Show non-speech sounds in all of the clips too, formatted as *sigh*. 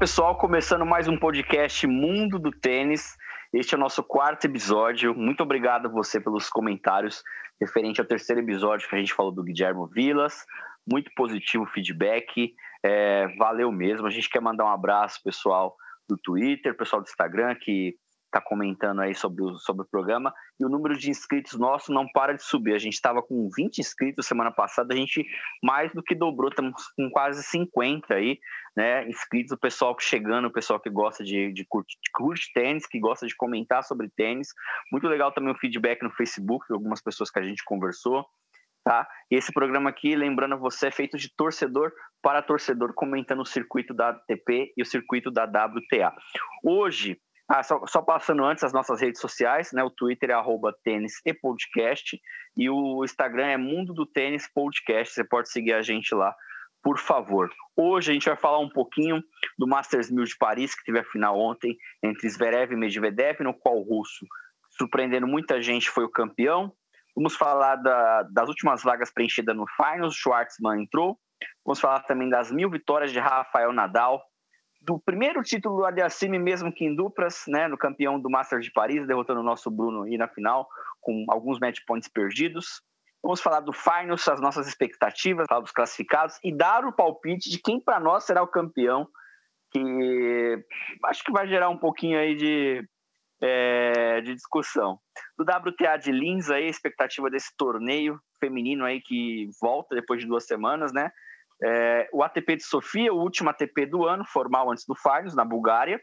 pessoal, começando mais um podcast Mundo do Tênis. Este é o nosso quarto episódio. Muito obrigado a você pelos comentários referente ao terceiro episódio que a gente falou do Guilherme Vilas. Muito positivo o feedback. É, valeu mesmo. A gente quer mandar um abraço, pessoal do Twitter, pessoal do Instagram, que está comentando aí sobre o, sobre o programa. E o número de inscritos nosso não para de subir. A gente estava com 20 inscritos semana passada, a gente mais do que dobrou, estamos com quase 50 aí, né? Inscritos, o pessoal chegando, o pessoal que gosta de, de, curte, curte tênis, que gosta de comentar sobre tênis. Muito legal também o feedback no Facebook, algumas pessoas que a gente conversou. Tá? Esse programa aqui, lembrando você, é feito de torcedor para torcedor, comentando o circuito da ATP e o circuito da WTA. Hoje, ah, só, só, passando antes as nossas redes sociais, né? O Twitter é arroba tênis e podcast e o Instagram é Mundo do Tênis Podcast. Você pode seguir a gente lá, por favor. Hoje a gente vai falar um pouquinho do Masters 1000 de Paris, que teve a final ontem entre Zverev e Medvedev, no qual o russo, surpreendendo muita gente, foi o campeão. Vamos falar da, das últimas vagas preenchidas no Finals, Schwartzman entrou. Vamos falar também das mil vitórias de Rafael Nadal, do primeiro título do Aliassime, mesmo que em duplas, né, no campeão do Masters de Paris, derrotando o nosso Bruno e na final, com alguns match points perdidos. Vamos falar do Finals, as nossas expectativas, falar dos classificados e dar o palpite de quem para nós será o campeão, que acho que vai gerar um pouquinho aí de, é, de discussão. Do WTA de Linz aí, expectativa desse torneio feminino aí que volta depois de duas semanas, né? É, o ATP de Sofia, o último ATP do ano, formal antes do Finals, na Bulgária.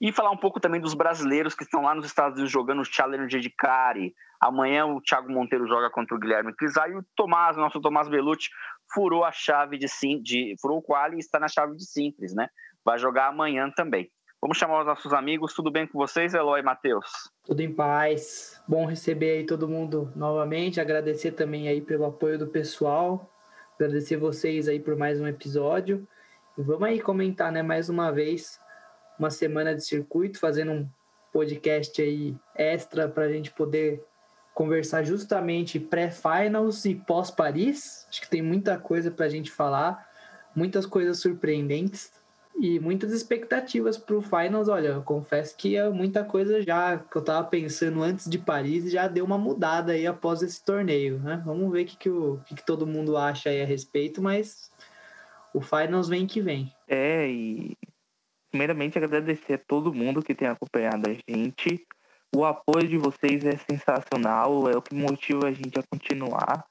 E falar um pouco também dos brasileiros que estão lá nos Estados Unidos jogando o Challenger de Cari. Amanhã o Thiago Monteiro joga contra o Guilherme Crisar e o Tomás, nosso Tomás Belucci, furou a chave de, de furou o quali e está na chave de simples, né? Vai jogar amanhã também. Vamos chamar os nossos amigos. Tudo bem com vocês, Eloy e Matheus? Tudo em paz. Bom receber aí todo mundo novamente. Agradecer também aí pelo apoio do pessoal. Agradecer vocês aí por mais um episódio. E vamos aí comentar, né, mais uma vez, uma semana de circuito, fazendo um podcast aí extra para a gente poder conversar justamente pré-finals e pós-Paris. Acho que tem muita coisa para a gente falar, muitas coisas surpreendentes e muitas expectativas para o finals. Olha, eu confesso que é muita coisa já que eu estava pensando antes de Paris já deu uma mudada aí após esse torneio, né? Vamos ver o que, que, o, que, que todo mundo acha aí a respeito, mas o finals vem que vem. É, e primeiramente agradecer a todo mundo que tem acompanhado a gente. O apoio de vocês é sensacional, é o que motiva a gente a continuar.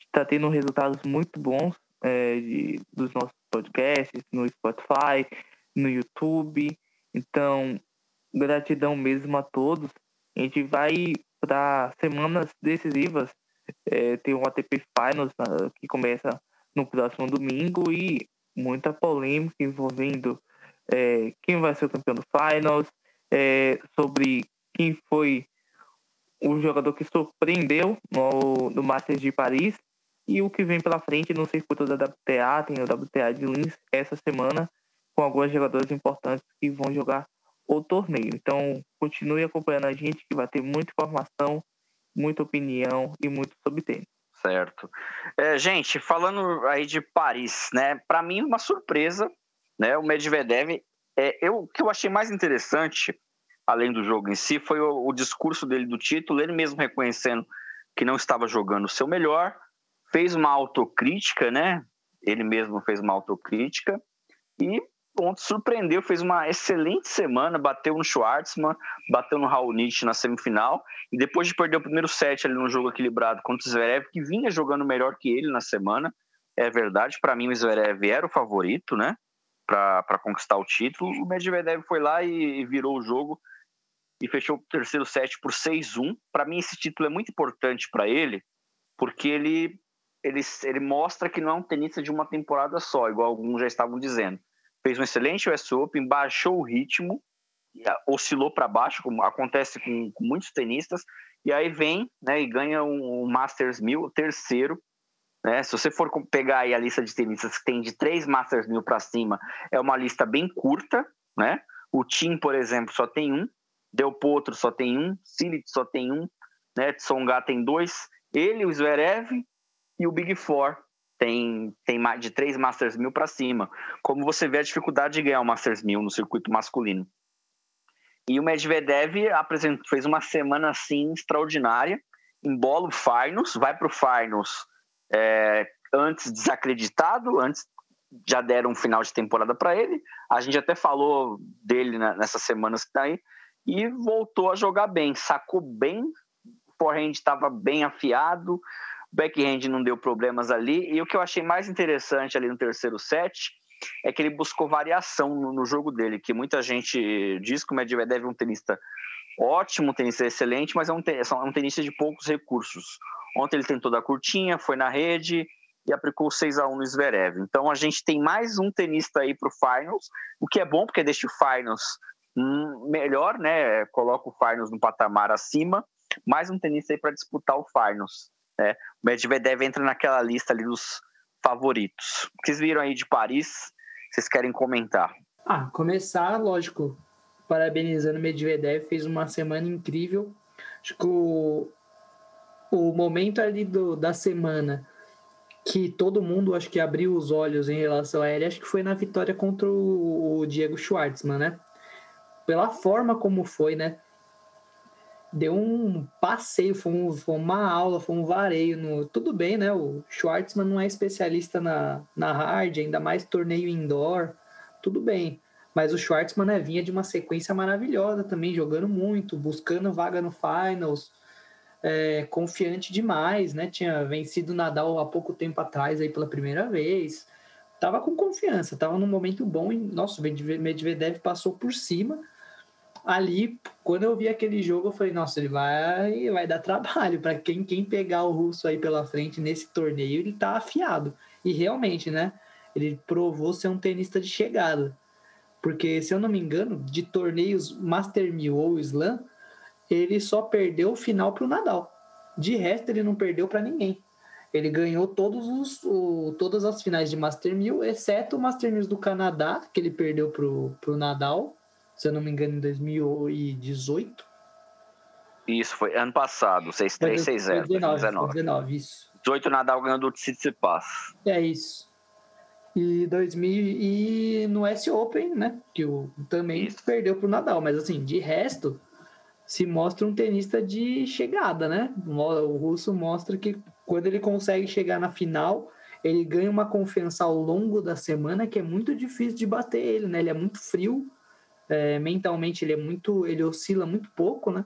Está tendo resultados muito bons é, de, dos nossos podcasts, no Spotify, no YouTube. Então, gratidão mesmo a todos. A gente vai para semanas decisivas. É, tem um ATP Finals que começa no próximo domingo e muita polêmica envolvendo é, quem vai ser o campeão do Finals, é, sobre quem foi o jogador que surpreendeu no, no Masters de Paris e o que vem pela frente no circuito da WTA, tem o WTA de Linz essa semana, com alguns jogadores importantes que vão jogar o torneio. Então, continue acompanhando a gente, que vai ter muita informação, muita opinião e muito sobre tênis. Certo. É, gente, falando aí de Paris, né? Para mim, uma surpresa, né? O Medvedev, é, eu, o que eu achei mais interessante, além do jogo em si, foi o, o discurso dele do título, ele mesmo reconhecendo que não estava jogando o seu melhor, fez uma autocrítica, né? Ele mesmo fez uma autocrítica e ontem surpreendeu, fez uma excelente semana, bateu no Schwartzman, bateu no Raonic na semifinal e depois de perder o primeiro set ali no jogo equilibrado contra o Zverev, que vinha jogando melhor que ele na semana, é verdade, para mim o Zverev era o favorito, né? Para conquistar o título, o Medvedev foi lá e, virou o jogo e fechou o terceiro set por 6-1. Para mim esse título é muito importante para ele, porque ele ele, ele mostra que não é um tenista de uma temporada só, igual alguns já estavam dizendo. Fez um excelente US Open, baixou o ritmo, oscilou para baixo, como acontece com, com, muitos tenistas, e aí vem né, e ganha um, um Masters 1000, terceiro. Né? Se você for pegar a lista de tenistas que tem de três Masters 1000 para cima, é uma lista bem curta. Né? O Tim, por exemplo, só tem um, Del Potro só tem um, Silic só tem um, né? Tsonga tem dois, ele, o Zverev e o Big Four, tem, tem mais de três Masters 1000 para cima. Como você vê a dificuldade de ganhar o Masters 1000 no circuito masculino. E o Medvedev apresentou, fez uma semana assim extraordinária, embola o Finals, vai para o Finals é, antes desacreditado, antes já deram um final de temporada para ele. A gente até falou dele nessas semanas que tá aí e voltou a jogar bem, sacou bem, o forehand estava bem afiado, o backhand não deu problemas ali. E o que eu achei mais interessante ali no terceiro set é que ele buscou variação no, no jogo dele, que muita gente diz que o Medvedev é um tenista ótimo, um tenista excelente, mas é um, é um tenista de poucos recursos. Ontem ele tentou dar curtinha, foi na rede e aplicou 6 a 1 no Zverev. Então a gente tem mais um tenista aí para o Finals, o que é bom porque deixa o Finals hum, melhor, né? Coloca o Finals no patamar acima. Mais um tenista aí para disputar o Finals. Né? O Medvedev entra naquela lista ali dos favoritos. O que vocês viram aí de Paris? Vocês querem comentar? Ah, começar, lógico, parabenizando o Medvedev, fez uma semana incrível. Acho que o, o momento ali do, da semana que todo mundo acho que abriu os olhos em relação a ele, acho que foi na vitória contra o, o Diego Schwartzman, né? Pela forma como foi, né? Deu um passeio, foi, um, foi, uma aula, foi um vareio. No, tudo bem, né? O Schwartzman não é especialista na, na hard, ainda mais torneio indoor, tudo bem. Mas o Schwartzman né, vinha de uma sequência maravilhosa também, jogando muito, buscando vaga no finals, é, confiante demais, né? Tinha vencido Nadal há pouco tempo atrás aí pela primeira vez. Tava com confiança, tava num momento bom e, nossa, o Medvedev passou por cima ali, quando eu vi aquele jogo, eu falei, nossa, ele vai, vai dar trabalho para quem, quem pegar o russo aí pela frente nesse torneio, ele tá afiado. E realmente, né? Ele provou ser um tenista de chegada. Porque, se eu não me engano, de torneios Master 1000 ou Slam, ele só perdeu o final para o Nadal. De resto, ele não perdeu para ninguém. Ele ganhou todos os, o, todas as finais de Master 1000, exceto o Master 1000 do Canadá, que ele perdeu para o Nadal, se eu não me engano, em 2018. Isso, foi ano passado, 6-3, 6-0. 19, 19, isso. 18 Nadal ganhando do Tsitsipas. É isso. E 2000 e no S Open, né? Que o também isso. perdeu pro Nadal, mas assim, de resto, se mostra um tenista de chegada, né? O russo mostra que quando ele consegue chegar na final, ele ganha uma confiança ao longo da semana que é muito difícil de bater ele, né? Ele é muito frio, é, mentalmente ele é muito, ele oscila muito pouco, né?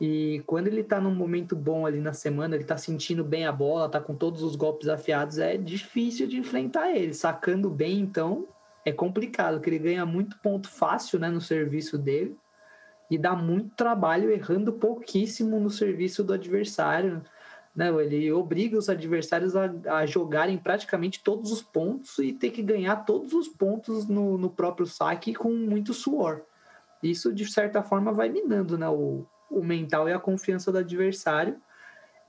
E quando ele tá num momento bom ali na semana, ele tá sentindo bem a bola, tá com todos os golpes afiados, é difícil de enfrentar ele. Sacando bem, então, é complicado, porque ele ganha muito ponto fácil, né, no serviço dele e dá muito trabalho errando pouquíssimo no serviço do adversário. Né? Ele obriga os adversários a, a jogarem praticamente todos os pontos e ter que ganhar todos os pontos no, no próprio saque com muito suor. Isso, de certa forma, vai minando né? o, o mental e a confiança do adversário.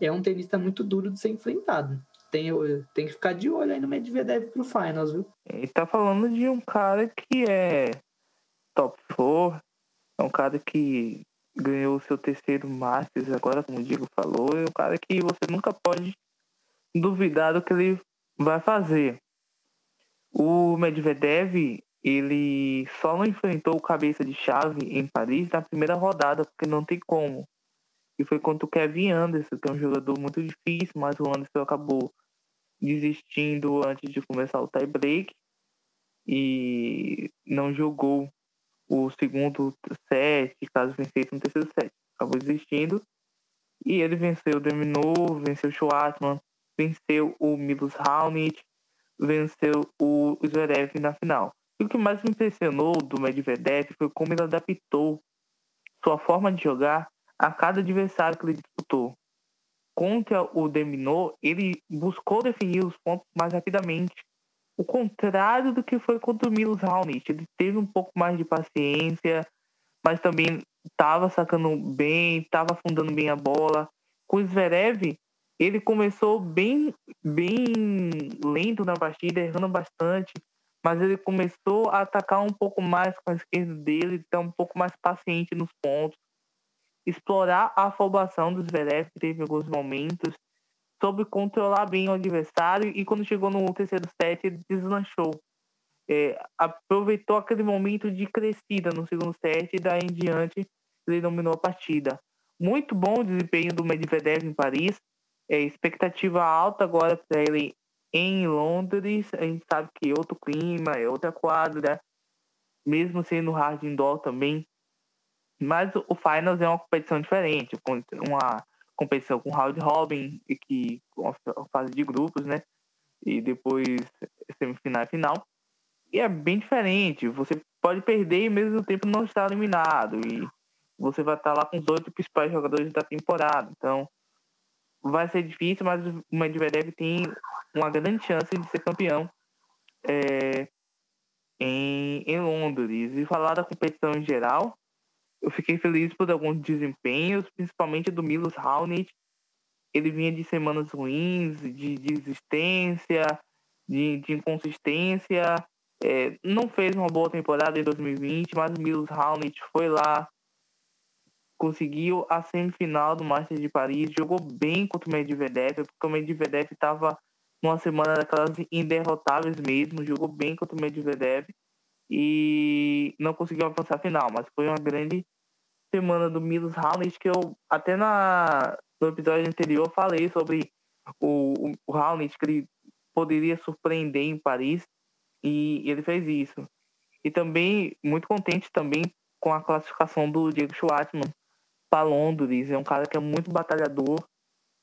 É um tenista muito duro de ser enfrentado. Tem, tem que ficar de olho aí no Medvedev pro Finals, viu? Ele tá falando de um cara que é top 4, é um cara que ganhou o seu terceiro Masters agora, como o Diego falou, é um cara que você nunca pode duvidar do que ele vai fazer. O Medvedev, ele só não enfrentou o cabeça de chave em Paris na primeira rodada, porque não tem como. E foi contra o Kevin Anderson, que é um jogador muito difícil, mas o Anderson acabou desistindo antes de começar o tie break e não jogou o segundo set, caso vencesse no terceiro set. Acabou desistindo. E ele venceu o Dominou, venceu o Schwartzman, venceu o Milos Raonic, venceu o Zverev na final. E o que mais me impressionou do Medvedev foi como ele adaptou sua forma de jogar a cada adversário que ele disputou. Contra o Dominou, ele buscou definir os pontos mais rapidamente o contrário do que foi contra o Milos Raonic. Ele teve um pouco mais de paciência, mas também estava sacando bem, estava afundando bem a bola. Com o Zverev, ele começou bem, bem lento na partida, errando bastante, mas ele começou a atacar um pouco mais com a esquerda dele, estar um pouco mais paciente nos pontos, explorar a afobação do Zverev, teve alguns momentos, soube controlar bem o adversário e quando chegou no terceiro set ele deslanchou. É, aproveitou aquele momento de crescida no segundo set e daí em diante ele dominou a partida. Muito bom o desempenho do Medvedev em Paris. É, expectativa alta agora para ele em Londres. A gente sabe que é outro clima, é outra quadra, mesmo sendo hard indoor também. Mas o Finals é uma competição diferente, uma competição com round robin, e que a fase de grupos, né? E depois semifinal e final. E é bem diferente. Você pode perder e mesmo tempo não estar eliminado. E você vai estar lá com os oito principais jogadores da temporada. Então, vai ser difícil, mas o Medvedev tem uma grande chance de ser campeão é, em, em Londres. E falar da competição em geral, eu fiquei feliz por alguns desempenhos, principalmente do Milos Raonic. Ele vinha de semanas ruins, de desistência, de, de inconsistência. É, não fez uma boa temporada em 2020, mas o Milos Raonic foi lá, conseguiu a semifinal do Masters de Paris, jogou bem contra o Medvedev, porque o Medvedev estava numa semana daquelas inderrotáveis mesmo, jogou bem contra o Medvedev e não conseguiu avançar a final, mas foi uma grande semana do Milos Raonic que eu até na, no episódio anterior falei sobre o, o, o Raonic que ele poderia surpreender em Paris e ele fez isso. E também muito contente também com a classificação do Diego Schwartzman para Londres. É um cara que é muito batalhador,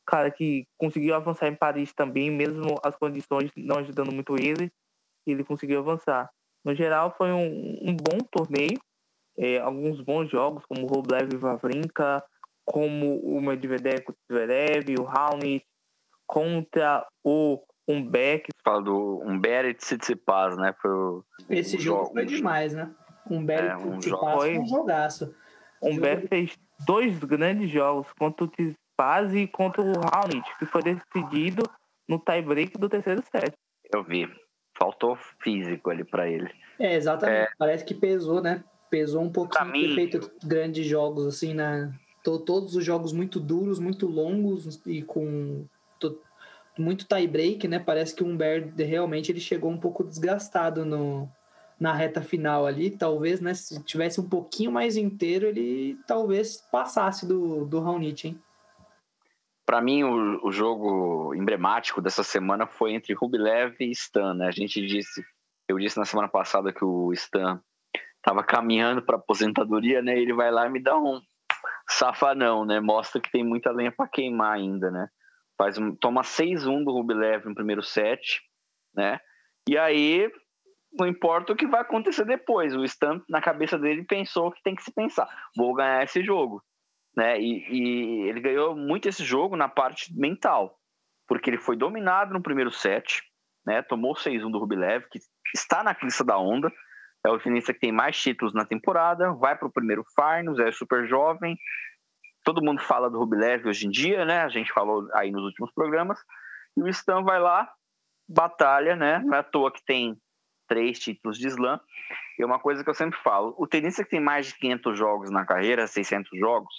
cara que conseguiu avançar em Paris também, mesmo as condições não ajudando muito ele, ele conseguiu avançar. No geral, foi um, um bom torneio, é, alguns bons jogos, como o Roblev e Vavrinka, como o Medvedev contra o Zverev, o Raonic contra o Umbeck. Fala do Umber e Tsitsipas, né? Foi o, Esse jogo, jogo foi demais, né? Umber é, um e Tsitsipas foi um jogaço. Umber jogo... fez dois grandes jogos, contra o Tsitsipas e contra o Raonic, que foi decidido no tie-break do terceiro set. Eu vi. Faltou físico ali para ele. É, exatamente. É... Parece que pesou, né? Pesou um pouquinho ter feito grandes jogos, assim, né? Todos os jogos muito duros, muito longos e com muito tie-break, né? Parece que o Humber realmente ele chegou um pouco desgastado no, na reta final ali, talvez, né? Se tivesse um pouquinho mais inteiro, ele talvez passasse do, do Raonic, hein? Para mim, o, o, jogo emblemático dessa semana foi entre Rublev e Stan, né? A gente disse, eu disse na semana passada que o Stan estava caminhando para aposentadoria, né? Ele vai lá e me dá um safanão, né? Mostra que tem muita lenha para queimar ainda, né? Faz um, toma 6-1 do Rublev no primeiro set, né? E aí não importa o que vai acontecer depois. O Stan, na cabeça dele, pensou que tem que se pensar: vou ganhar esse jogo. Né? E, e ele ganhou muito esse jogo na parte mental, porque ele foi dominado no primeiro set, né? tomou 6-1 do Rublev, que está na crista da onda. É o tenista que tem mais títulos na temporada, vai para o primeiro Finals, é super jovem. Todo mundo fala do Rublev hoje em dia, né? A gente falou aí nos últimos programas. E o Stan vai lá, batalha, né? Não é à toa que tem três títulos de slam. E uma coisa que eu sempre falo, o tenista que tem mais de 500 jogos na carreira, 600 jogos,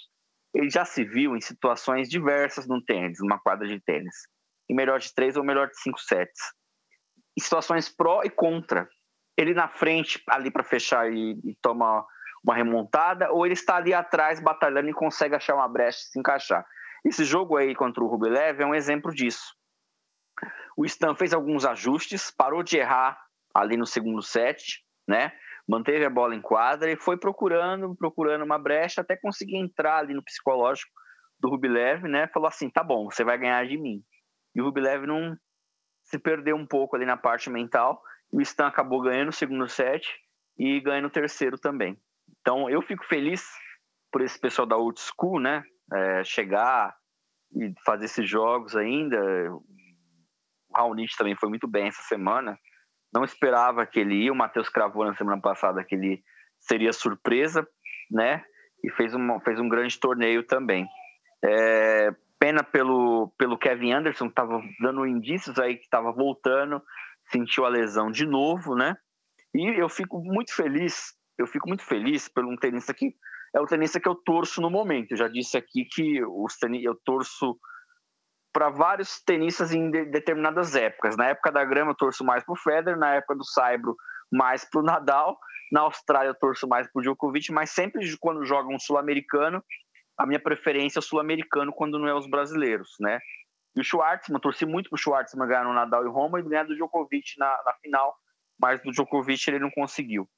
ele já se viu em situações diversas no tênis, numa quadra de tênis. Em melhor de três ou melhor de cinco sets. Situações pró e contra. Ele na frente, ali para fechar e, e toma uma remontada, ou ele está ali atrás batalhando e consegue achar uma brecha e se encaixar. Esse jogo aí contra o Rublev é um exemplo disso. O Stan fez alguns ajustes, parou de errar ali no segundo set, né? Manteve a bola em quadra e foi procurando, procurando uma brecha até conseguir entrar ali no psicológico do Rublev, né? Falou assim: tá bom, você vai ganhar de mim. E o Rublev não se perdeu um pouco ali na parte mental. O Stan acabou ganhando o segundo set e ganhando o terceiro também. Então eu fico feliz por esse pessoal da old school, né? É, chegar e fazer esses jogos ainda. O Raonic também foi muito bem essa semana não esperava que ele ia. O Matheus cravou na semana passada que ele seria surpresa, né? E fez, uma, fez um grande torneio também. É, pena pelo, pelo Kevin Anderson, que estava dando indícios aí que estava voltando, sentiu a lesão de novo, né? E eu fico muito feliz, eu fico muito feliz pelo um tenista que é o tenista que eu torço no momento. Eu já disse aqui que os tenis, eu torço para vários tenistas em de, determinadas épocas. Na época da grama eu torço mais para o Federer, na época do saibro mais para o Nadal, na Austrália eu torço mais para o Djokovic, mas sempre quando joga um sul-americano, a minha preferência é o sul-americano quando não é os brasileiros, né? E o Schwartzman, torci muito para o Schwartzman ganhar no Nadal e Roma e ganhar do Djokovic na, na final, mas do Djokovic ele não conseguiu.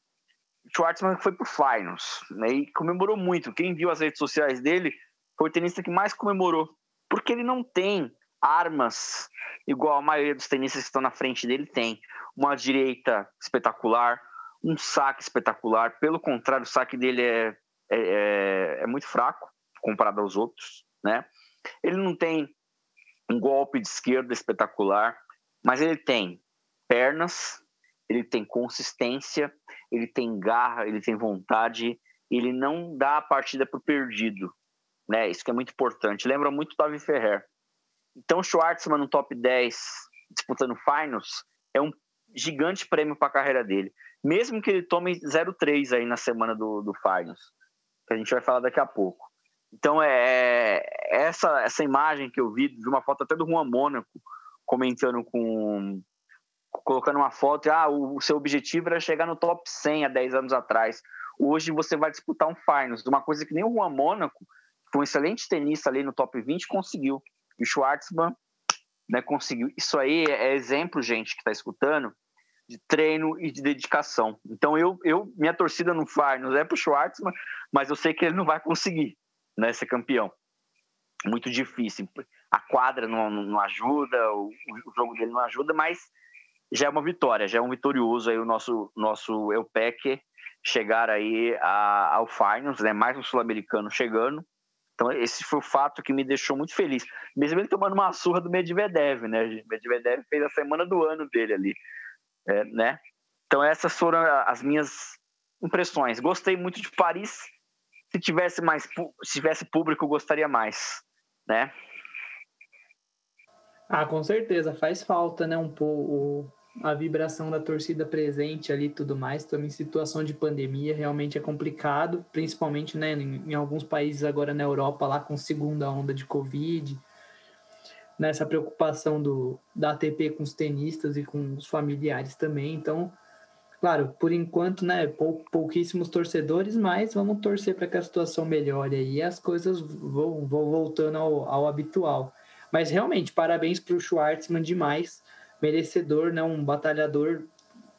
O Schwartzman foi para o Finals né, e comemorou muito. Quem viu as redes sociais dele foi o tenista que mais comemorou, porque ele não tem armas igual a maioria dos tenistas que estão na frente dele tem. Uma direita espetacular, um saque espetacular. Pelo contrário, o saque dele é, é, é, é muito fraco comparado aos outros, né? Ele não tem um golpe de esquerda espetacular, mas ele tem pernas, ele tem consistência, ele tem garra, ele tem vontade, ele não dá a partida o perdido, né? Isso que é muito importante. Lembra muito o Davi Ferrer. Então, Schwartzman no top 10, disputando finals, é um gigante prêmio para a carreira dele. Mesmo que ele tome 0-3 aí na semana do, do finals, que a gente vai falar daqui a pouco. Então, é, é essa, essa imagem que eu vi, de uma foto até do Juan Mônaco, comentando com. colocando uma foto, ah, o, o seu objetivo era chegar no top 100 há 10 anos atrás. Hoje você vai disputar um finals, uma coisa que nem o Juan Mônaco, que foi um excelente tenista ali no top 20, conseguiu. E o Schwartzman né, conseguiu. Isso aí é exemplo, gente, que está escutando, de treino e de dedicação. Então, eu, eu minha torcida no finals é para o Schwartzman, mas eu sei que ele não vai conseguir né, ser campeão. Muito difícil. A quadra não, não ajuda, o, o jogo dele não ajuda, mas já é uma vitória, já é um vitorioso aí o nosso, nosso Eupec chegar aí a, ao Finals, né? Mais um sul-americano chegando. Então esse foi o fato que me deixou muito feliz. Mesmo ele tomando uma surra do Medvedev, né? Medvedev fez a semana do ano dele ali, é, né? Então essas foram as minhas impressões. Gostei muito de Paris, se tivesse mais se tivesse público gostaria mais né? Ah com certeza faz falta né um pouco a vibração da torcida presente ali tudo mais também situação de pandemia realmente é complicado principalmente né em, em alguns países agora na Europa lá com segunda onda de covid nessa preocupação do da ATP com os tenistas e com os familiares também então Claro, por enquanto, né, pou, pouquíssimos torcedores, mas vamos torcer para que a situação melhore e as coisas vão, vão voltando ao, ao habitual. Mas realmente, parabéns para o Schwartzman demais, merecedor, né, um batalhador.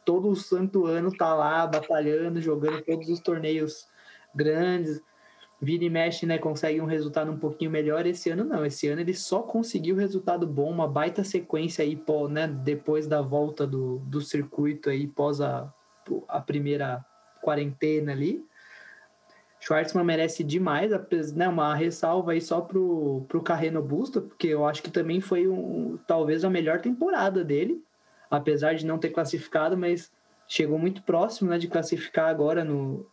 Todo o santo ano tá lá batalhando, jogando todos os torneios grandes. Vira e mexe, né? Consegue um resultado um pouquinho melhor. Esse ano não. Esse ano ele só conseguiu resultado bom, uma baita sequência aí, né? Depois da volta do, do circuito aí, pós a, a primeira quarentena ali. Schwartzman merece demais, né, uma ressalva aí só pro, pro Carreno Busta, porque eu acho que também foi um, talvez a melhor temporada dele, apesar de não ter classificado, mas chegou muito próximo né, de classificar agora no,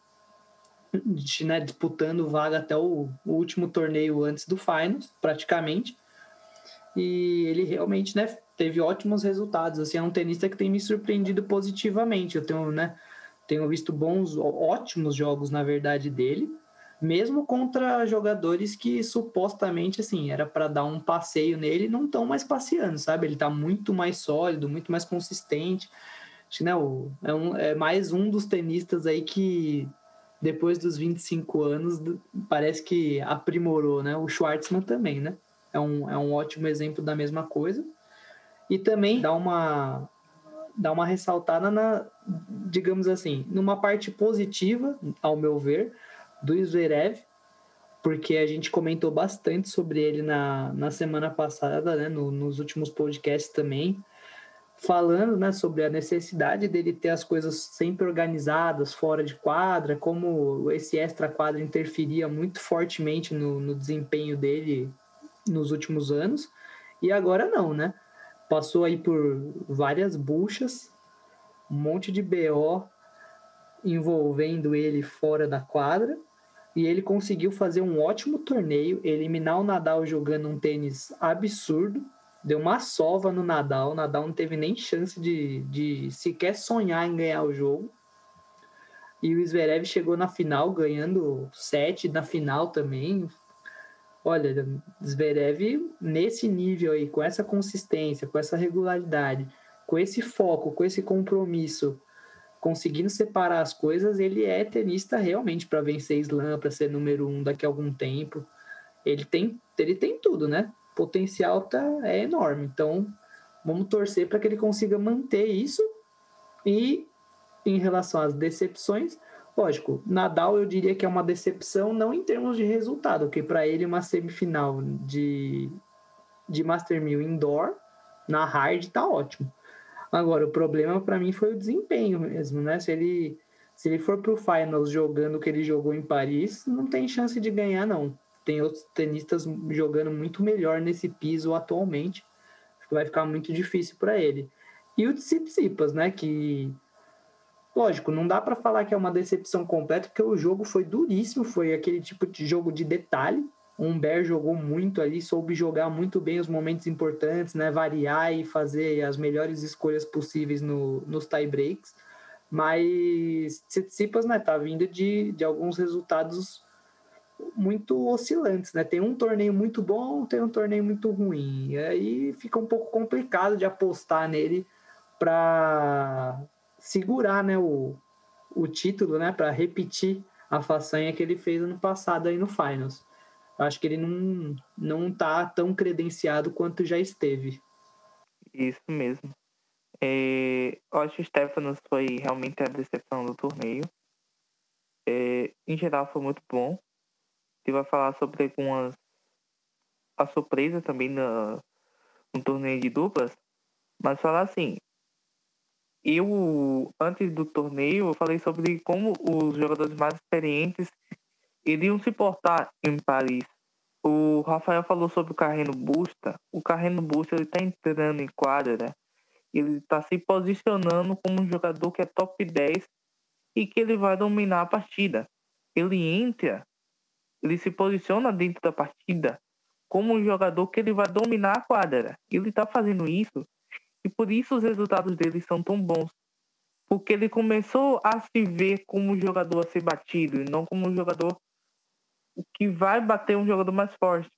né, disputando vaga até o, o, último torneio antes do Finals, praticamente. E ele realmente né, teve ótimos resultados. Assim, é um tenista que tem me surpreendido positivamente. Eu tenho, né, tenho visto bons, ótimos jogos, na verdade, dele, mesmo contra jogadores que supostamente assim era para dar um passeio nele, não estão mais passeando, sabe? Ele está muito mais sólido, muito mais consistente. Acho né, o, é, um, é mais um dos tenistas aí que depois dos 25 anos, parece que aprimorou, né? O Schwartzman também, né? É um, é um ótimo exemplo da mesma coisa. E também dá uma, dá uma ressaltada na, digamos assim, numa parte positiva, ao meu ver, do Zverev, porque a gente comentou bastante sobre ele na, na semana passada, né? No, nos últimos podcasts também falando né, sobre a necessidade dele ter as coisas sempre organizadas, fora de quadra, como esse extra quadra interferia muito fortemente no, no desempenho dele nos últimos anos, e agora não, né? Passou aí por várias buchas, um monte de BO envolvendo ele fora da quadra, e ele conseguiu fazer um ótimo torneio, eliminar o Nadal jogando um tênis absurdo, deu uma sova no Nadal. O Nadal não teve nem chance de, de sequer sonhar em ganhar o jogo. E o Zverev chegou na final, ganhando sete na final também. olha, Zverev nesse nível aí, com essa consistência, com essa regularidade, com esse foco, com esse compromisso, conseguindo separar as coisas, ele é tenista realmente para vencer slam, para ser número um daqui a algum tempo. Ele tem, ele tem tudo, né? Potencial tá, é enorme. Então, vamos torcer para que ele consiga manter isso. E em relação às decepções, lógico, Nadal eu diria que é uma decepção não em termos de resultado, porque para ele uma semifinal de, de Master 1000 indoor na hard tá ótimo. Agora, o problema para mim foi o desempenho mesmo, né? Se ele, se ele for para o Finals jogando o que ele jogou em Paris, não tem chance de ganhar, não. Tem outros tenistas jogando muito melhor nesse piso atualmente. Acho que vai ficar muito difícil para ele. E o Tsitsipas, né? Que, lógico, não dá para falar que é uma decepção completa, porque o jogo foi duríssimo, foi aquele tipo de jogo de detalhe. O Humber jogou muito ali, soube jogar muito bem os momentos importantes, né? Variar e fazer as melhores escolhas possíveis no, nos tie breaks. Mas Tsitsipas, né, tá vindo de, de alguns resultados muito oscilantes, né? Tem um torneio muito bom, tem um torneio muito ruim. E aí fica um pouco complicado de apostar nele para segurar, né, o, o título, né, para repetir a façanha que ele fez ano passado aí no Finals acho que ele não, não tá tão credenciado quanto já esteve. Isso mesmo. É, eu acho que o Stefanos foi realmente a decepção do torneio. É, em geral foi muito bom. Ele vai falar sobre algumas a surpresa também no, no torneio de duplas, mas falar assim, eu antes do torneio eu falei sobre como os jogadores mais experientes iriam se portar em Paris. O Rafael falou sobre o Carreno Busta. O Carreno Busta ele está entrando em quadra, ele está se posicionando como um jogador que é top 10 e que ele vai dominar a partida. Ele entra, ele se posiciona dentro da partida como um jogador que ele vai dominar a quadra. Ele está fazendo isso e por isso os resultados dele são tão bons porque ele começou a se ver como um jogador a ser batido e não como um jogador que vai bater um jogador mais forte.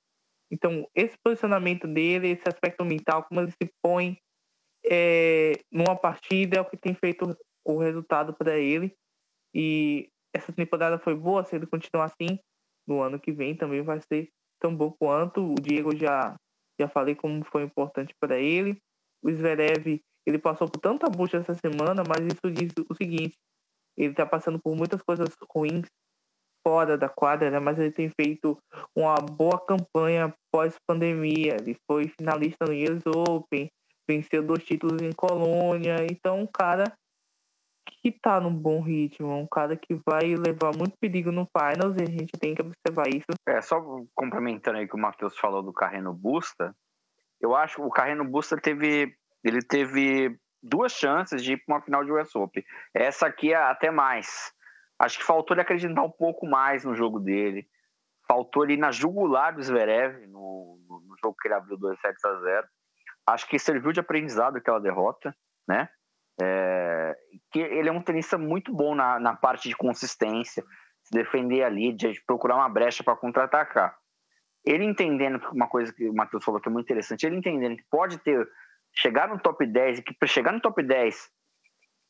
Então, esse posicionamento dele, esse aspecto mental, como ele se põe é, numa partida, é o que tem feito o resultado para ele. E essa temporada foi boa, se ele continuar assim, no ano que vem também vai ser tão bom quanto. O Diego já, já falei como foi importante para ele. O Zverev, ele passou por tanta bucha essa semana, mas isso diz o seguinte: ele está passando por muitas coisas ruins fora da quadra, né? mas ele tem feito uma boa campanha pós-pandemia. Ele foi finalista no US Open, venceu dois títulos em Colônia. Então, um cara que tá num bom ritmo, um cara que vai levar muito perigo no Finals e a gente tem que observar isso. É, só complementando aí que o Matheus falou do Carreno Busta, eu acho que o Carreno Busta teve, ele teve duas chances de ir para uma final de US Open. Essa aqui é até mais. Acho que faltou ele acreditar um pouco mais no jogo dele. Faltou ele na jugular do Zverev, no, no, no jogo que ele abriu 2 sets a 0. Acho que serviu de aprendizado aquela derrota, né? É, que ele é um tenista muito bom na, na parte de consistência, se defender ali, de procurar uma brecha para contra-atacar. Ele entendendo uma coisa que o Matheus falou que é muito interessante, ele entendendo que pode ter chegar no top 10 e que para chegar no top 10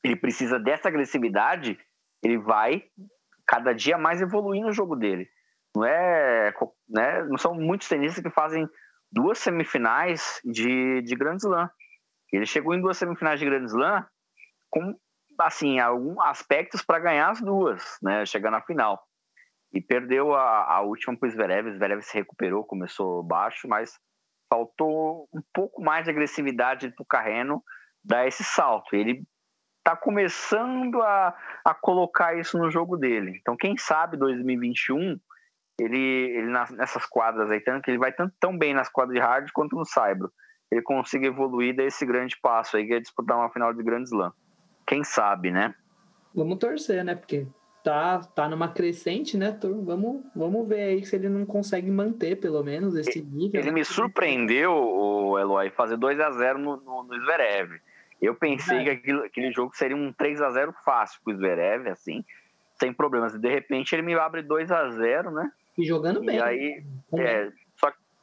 ele precisa dessa agressividade, ele vai cada dia mais evoluir no jogo dele. Não é, né, não são muitos tenistas que fazem duas semifinais de, de Grand Slam. Ele chegou em duas semifinais de Grand Slam com assim alguns aspectos para ganhar as duas, né, chegar na final. E perdeu a, a última para o Zverev. Zverev se recuperou, começou baixo, mas faltou um pouco mais de agressividade para o Carreno dar esse salto. Ele está começando a, a colocar isso no jogo dele. Então, quem sabe 2021 ele, ele nessas quadras aí, tanto que ele vai tanto tão bem nas quadras de hard quanto no Saibro, ele consiga evoluir desse grande passo aí, que é disputar uma final de Grand Slam. Quem sabe, né? Vamos torcer, né? Porque tá, tá numa crescente, né? Vamos, vamos ver aí se ele não consegue manter, pelo menos, esse nível. Ele me surpreendeu, o Eloy, fazer 2 a 0 no, no, no Zverev. Eu pensei é. que aquele, aquele, jogo seria um 3 a 0 fácil pro Zverev, assim, sem problemas. De repente ele me abre 2 a 0 né? E jogando bem. E aí, é,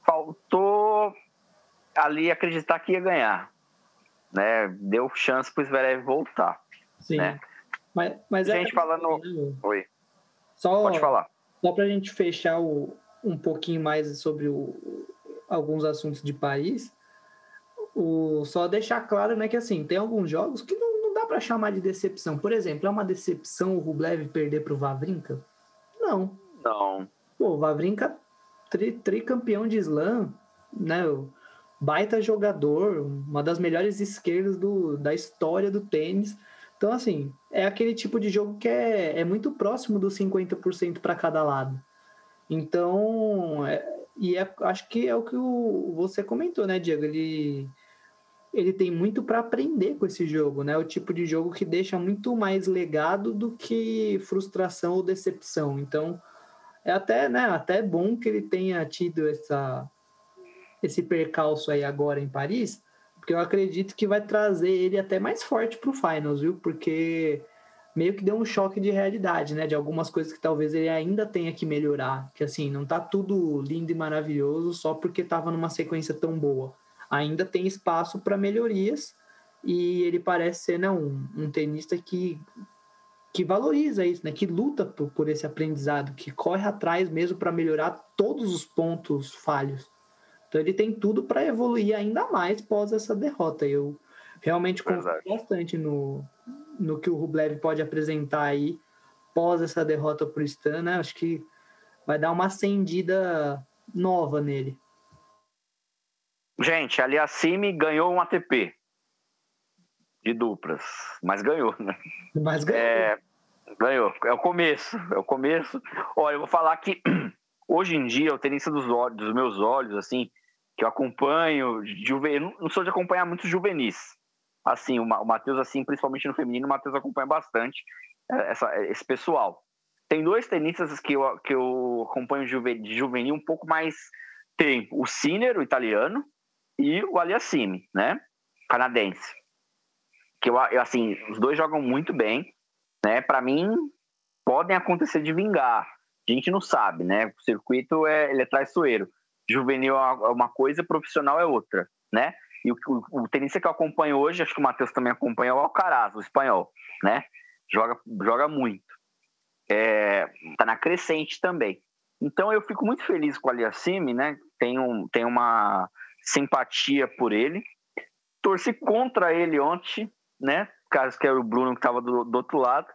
faltou ali acreditar que ia ganhar. Né? Deu chance para o Zverev voltar. Sim. Né? Mas, mas gente é... falando. Né? Oi. Só, Pode falar. Só para a gente fechar o, um pouquinho mais sobre o, alguns assuntos de país, o, só deixar claro né, que assim, tem alguns jogos que não, não dá para chamar de decepção. Por exemplo, é uma decepção o Rublev perder para o Vavrinka? Não. Não. Pô, o Vavrinka, tri, tricampeão de slam, né? Baita jogador, uma das melhores esquerdas do, da história do tênis. Então, assim, é aquele tipo de jogo que é, é muito próximo dos 50% para cada lado. Então, é, e é, acho que é o que o, você comentou, né, Diego? Ele, ele tem muito para aprender com esse jogo, né? O tipo de jogo que deixa muito mais legado do que frustração ou decepção. Então, é até, né, até bom que ele tenha tido essa, esse percalço aí agora em Paris, porque eu acredito que vai trazer ele até mais forte para o Finals, viu? Porque meio que deu um choque de realidade, né? De algumas coisas que talvez ele ainda tenha que melhorar. Que assim, não tá tudo lindo e maravilhoso só porque estava numa sequência tão boa. Ainda tem espaço para melhorias e ele parece ser né, um, um tenista que, que valoriza isso, né? Que luta por, por esse aprendizado, que corre atrás mesmo para melhorar todos os pontos falhos. Então ele tem tudo para evoluir ainda mais pós essa derrota. Eu realmente confio bastante no, no que o Rublev pode apresentar aí pós essa derrota para o Stan, né? Acho que vai dar uma acendida nova nele. Gente, ali ganhou um ATP de duplas, mas ganhou, né? Mas ganhou. É, ganhou. É o começo, é o começo. Olha, eu vou falar que *clears throat* hoje em dia o tenista dos olhos, dos meus olhos, assim, que eu acompanho, juve... eu não sou de acompanhar muito juvenis. Assim, o Matheus, assim, principalmente no feminino, o Matheus acompanha bastante é, essa, esse pessoal. Tem dois tenistas que eu, que eu acompanho de juvenil um pouco mais tempo. O Sinner, o italiano, e o Aliassime, né? Canadense. Que eu, assim, os dois jogam muito bem, né? Para mim, podem acontecer de vingar. A gente não sabe, né? O circuito é, ele é traiçoeiro juvenil é, é uma coisa, profissional é outra, né? E o, o, o tenista que eu acompanho hoje, acho que o Matheus também acompanha, é o Alcaraz, o espanhol, né? Joga, joga muito. É, tá na crescente também. Então eu fico muito feliz com o Aliassime, né? Tenho, tenho uma simpatia por ele. Torci contra ele ontem, né? Caso que era o Bruno que estava do, do outro lado.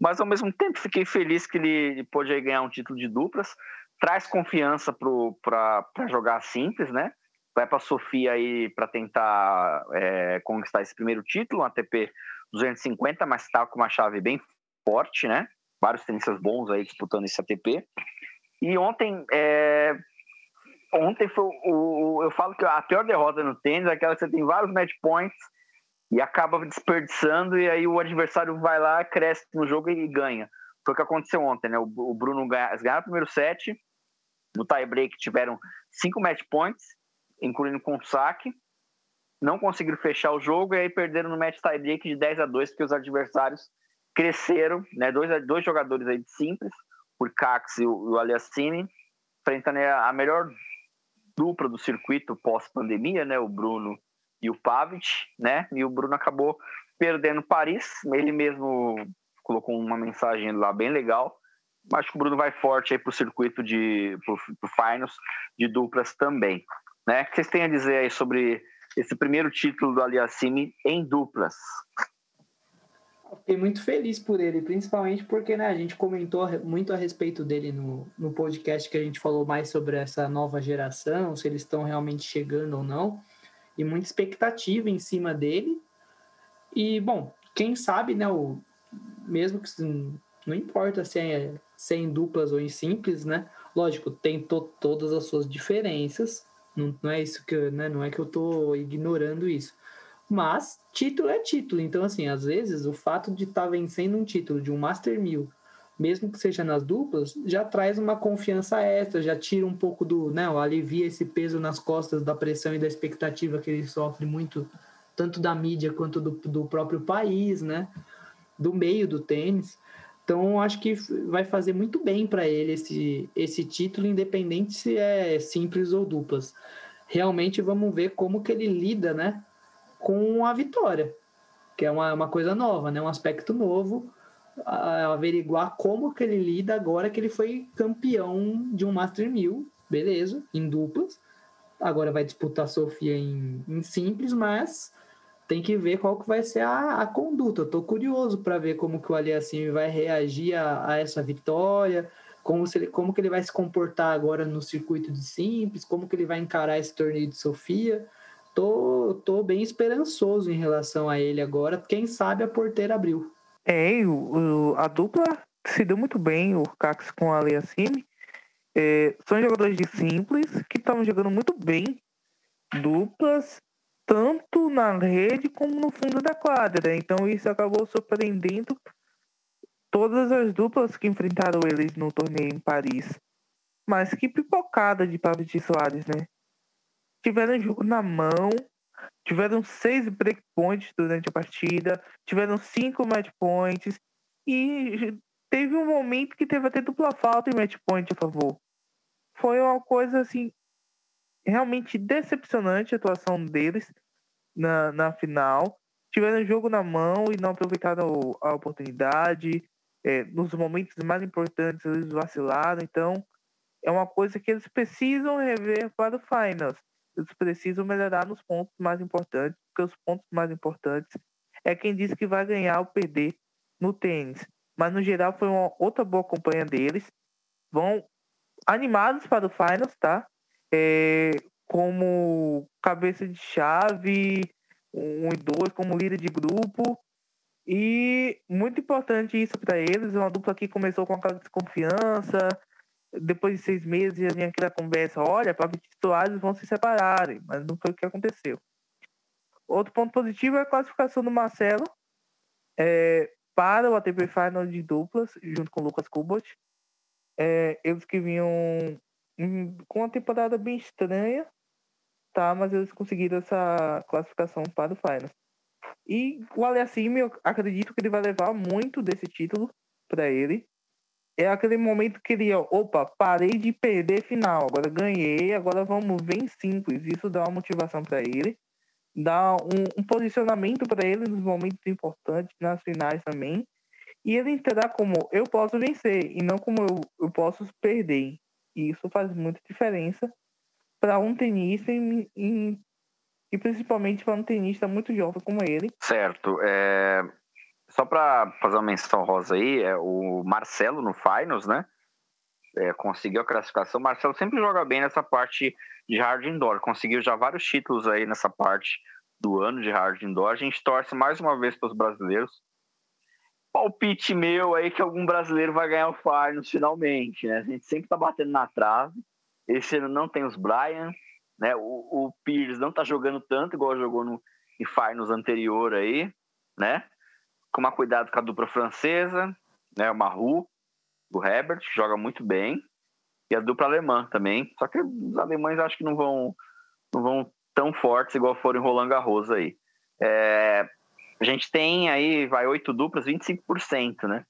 Mas ao mesmo tempo fiquei feliz que ele pôde ganhar um título de duplas traz confiança para jogar simples, né? Vai para a Sofia aí para tentar é, conquistar esse primeiro título, um ATP 250, mas está com uma chave bem forte, né? Vários tenistas bons aí disputando esse ATP. E ontem, é, ontem foi o, eu falo que a pior derrota no tênis é aquela que você tem vários match points e acaba desperdiçando e aí o adversário vai lá, cresce no jogo e ganha. Foi o que aconteceu ontem, né? O, Bruno ganha, o primeiro set, no tie-break tiveram cinco match points, incluindo com saque. Não conseguiram fechar o jogo e aí perderam no match tie-break de 10 a 2 porque os adversários cresceram, né? Dois, dois jogadores aí de simples, o Cax e o, o Aliassine, enfrentando a melhor dupla do circuito pós-pandemia, né? O Bruno e o Pavic, né? E o Bruno acabou perdendo Paris. Ele mesmo colocou uma mensagem lá bem legal. Acho que o Bruno vai forte aí para o circuito de pro, pro finals de duplas também. Né? O que vocês têm a dizer aí sobre esse primeiro título do Aliassime em duplas? Fiquei muito feliz por ele, principalmente porque né, a gente comentou muito a respeito dele no, no podcast que a gente falou mais sobre essa nova geração, se eles estão realmente chegando ou não, e muita expectativa em cima dele. E, bom, quem sabe, né, o, mesmo que não importa se é, se é em duplas ou em simples, né? Lógico, tem to, todas as suas diferenças, não, não é isso que né? não é que eu tô ignorando isso. Mas título é título, então assim, às vezes o fato de estar tá vencendo um título de um Master 1000, mesmo que seja nas duplas, já traz uma confiança extra, já tira um pouco do, né, alivia esse peso nas costas da pressão e da expectativa que ele sofre muito, tanto da mídia quanto do, do próprio país, né? Do meio do tênis. Então, acho que vai fazer muito bem para ele esse, esse título, independente se é simples ou duplas. Realmente vamos ver como que ele lida, né, com a vitória, que é uma, uma coisa nova, né, um aspecto novo, a, averiguar como que ele lida agora que ele foi campeão de um Master 1000, beleza, em duplas. Agora vai disputar a Sofia em, em simples, mas tem que ver qual que vai ser a, a conduta. Eu tô curioso para ver como que o Aliassime vai reagir a, a, essa vitória, como, se ele, como que ele vai se comportar agora no circuito de simples, como que ele vai encarar esse torneio de Sofia. Tô, tô bem esperançoso em relação a ele agora. Quem sabe a porteira abriu. É, o, a dupla se deu muito bem, o Cax com a Aliassime. É, são jogadores de simples que estavam jogando muito bem duplas tanto na rede como no fundo da quadra. Então isso acabou surpreendendo todas as duplas que enfrentaram eles no torneio em Paris. Mas que pipocada de Pablo Soares, né? Tiveram jogo na mão, tiveram seis breakpoints durante a partida, tiveram cinco match points e teve um momento que teve até dupla falta em match point a favor. Foi uma coisa assim realmente decepcionante a atuação deles na, na final. Tiveram jogo na mão e não aproveitaram a oportunidade. É, nos momentos mais importantes eles vacilaram. Então, é uma coisa que eles precisam rever para o Finals. Eles precisam melhorar nos pontos mais importantes, porque os pontos mais importantes é quem diz que vai ganhar ou perder no tênis. Mas, no geral, foi uma outra boa campanha deles. Vão animados para o Finals, tá? É, como cabeça de chave, um e dois, como líder de grupo. E muito importante isso para eles, uma dupla que começou com aquela desconfiança, depois de seis meses já vinha aquela conversa, olha, para Soares vão se separarem, mas não foi o que aconteceu. Outro ponto positivo é a classificação do Marcelo é, para o ATP Final de duplas, junto com o Lucas Kubot. É, eles que vinham com uma temporada bem estranha, tá? Mas eles conseguiram essa classificação para o Finals. E o Aliassime, eu acredito que ele vai levar muito desse título para ele. É aquele momento que ele, opa, parei de perder final, agora ganhei, agora vamos ver em simples. Isso dá uma motivação para ele, dá um, um posicionamento para ele nos momentos importantes, nas finais também. E ele entrará como eu posso vencer e não como eu, eu posso perder. Isso faz muita diferença para um tenista e principalmente para um tenista muito jovem como ele. Certo. É... Só para fazer uma menção rosa aí, é o Marcelo no Finals, né? É, conseguiu a classificação. O Marcelo sempre joga bem nessa parte de hard indoor. Conseguiu já vários títulos aí nessa parte do ano de hard indoor. A gente torce mais uma vez para os brasileiros palpite meu aí que algum brasileiro vai ganhar o Finals finalmente, né? A gente sempre tá batendo na trave. Esse ano não tem os Brian, né? O, o Pires não tá jogando tanto igual jogou no em anterior aí, né? Tomar cuidado com a dupla francesa, né? O Maru, o Herbert, joga muito bem. E a dupla alemã também. Só que os alemães acho que não vão, não vão tão fortes igual foram em Roland Garros aí. É, a gente tem aí, vai oito duplas, 25%, né?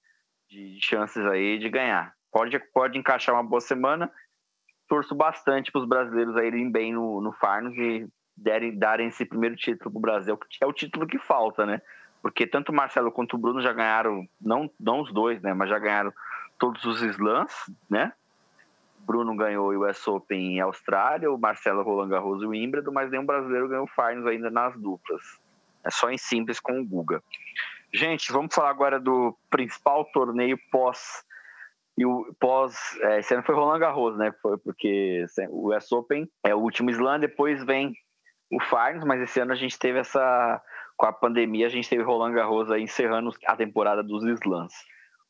De chances aí de ganhar. Pode, pode encaixar uma boa semana. Torço bastante para os brasileiros aí irem bem no, no Farnos e derem, darem esse primeiro título para o Brasil, que é o título que falta, né? Porque tanto o Marcelo quanto o Bruno já ganharam, não, não os dois, né? Mas já ganharam todos os slams, né? Bruno ganhou o US Open em Austrália, o Marcelo Roland Garros e o Wimbledon, mas nenhum brasileiro ganhou o Farnos ainda nas duplas. É só em simples com o Guga. Gente, vamos falar agora do principal torneio pós. E o pós. É, esse ano foi Roland Garros, né? Foi porque o US Open é o último slam, depois vem o Finals, mas esse ano a gente teve essa. Com a pandemia, a gente teve Roland Garros aí encerrando a temporada dos slams.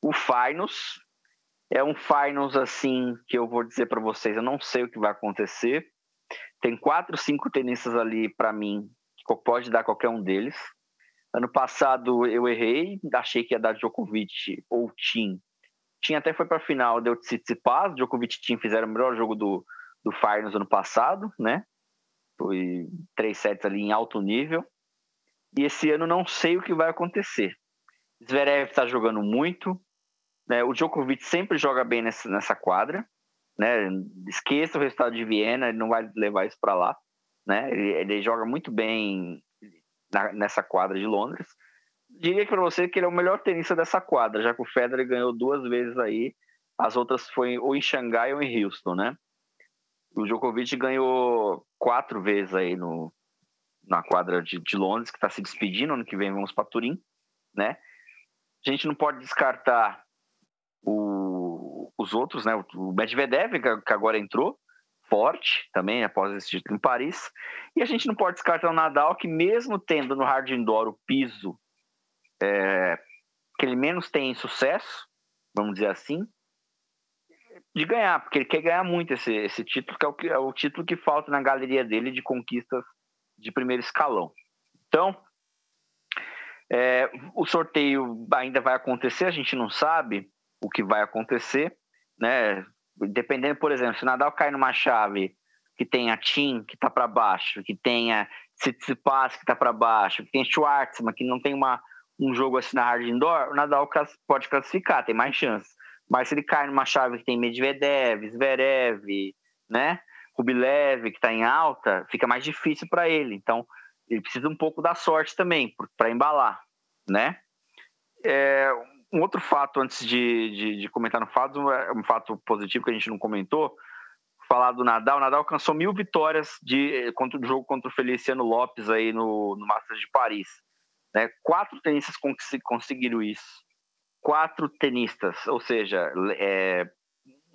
O Finals é um Finals assim que eu vou dizer para vocês, eu não sei o que vai acontecer. Tem quatro, cinco tenistas ali para mim pode dar qualquer um deles. Ano passado eu errei, achei que ia dar Djokovic ou Tim. Tim até foi para a final, deu Tsitsipas, Djokovic e Tim fizeram o melhor jogo do, do Finals ano passado, né? Foi três sets ali em alto nível. E esse ano não sei o que vai acontecer. Zverev está jogando muito, Né? O Djokovic sempre joga bem nessa, nessa quadra. Né? Esqueça o resultado de Viena, ele não vai levar isso para lá. Né? Ele, ele, joga muito bem na, nessa quadra de Londres. Diria para você que ele é o melhor tenista dessa quadra, já que o Federer ganhou duas vezes aí. As outras foi ou em Xangai ou em Houston, né? O Djokovic ganhou quatro vezes aí no, na quadra de, de Londres, que está se despedindo. Ano que vem vamos para Turim, né? A gente não pode descartar o, os outros, né? O Medvedev, que agora entrou, forte também após esse título em Paris. E a gente não pode descartar o Nadal, que mesmo tendo no hard indoor o piso é, que ele menos tem sucesso, vamos dizer assim, de ganhar, porque ele quer ganhar muito esse, esse título, que é, o, que é o título que falta na galeria dele de conquistas de primeiro escalão. Então, é, o sorteio ainda vai acontecer, a gente não sabe o que vai acontecer, né? Dependendo, por exemplo, se o Nadal cai numa chave que tenha Tim, que está para baixo, que tenha Tsitsipas, que está para baixo, que tenha Schwartzman, que não tem uma, um jogo assim na hard indoor, o Nadal pode classificar, tem mais chance. Mas se ele cai numa chave que tem Medvedev, Zverev, né? Rubilev, que está em alta, fica mais difícil para ele. Então, ele precisa um pouco da sorte também para embalar, né? É, um outro fato, antes de, de, de, comentar no fato, é um fato positivo que a gente não comentou, falar do Nadal. O Nadal alcançou mil vitórias de, contra o jogo contra o Feliciano Lopes aí no, no Masters de Paris. Né? Quatro tenistas conseguiram isso quatro tenistas, ou seja, é,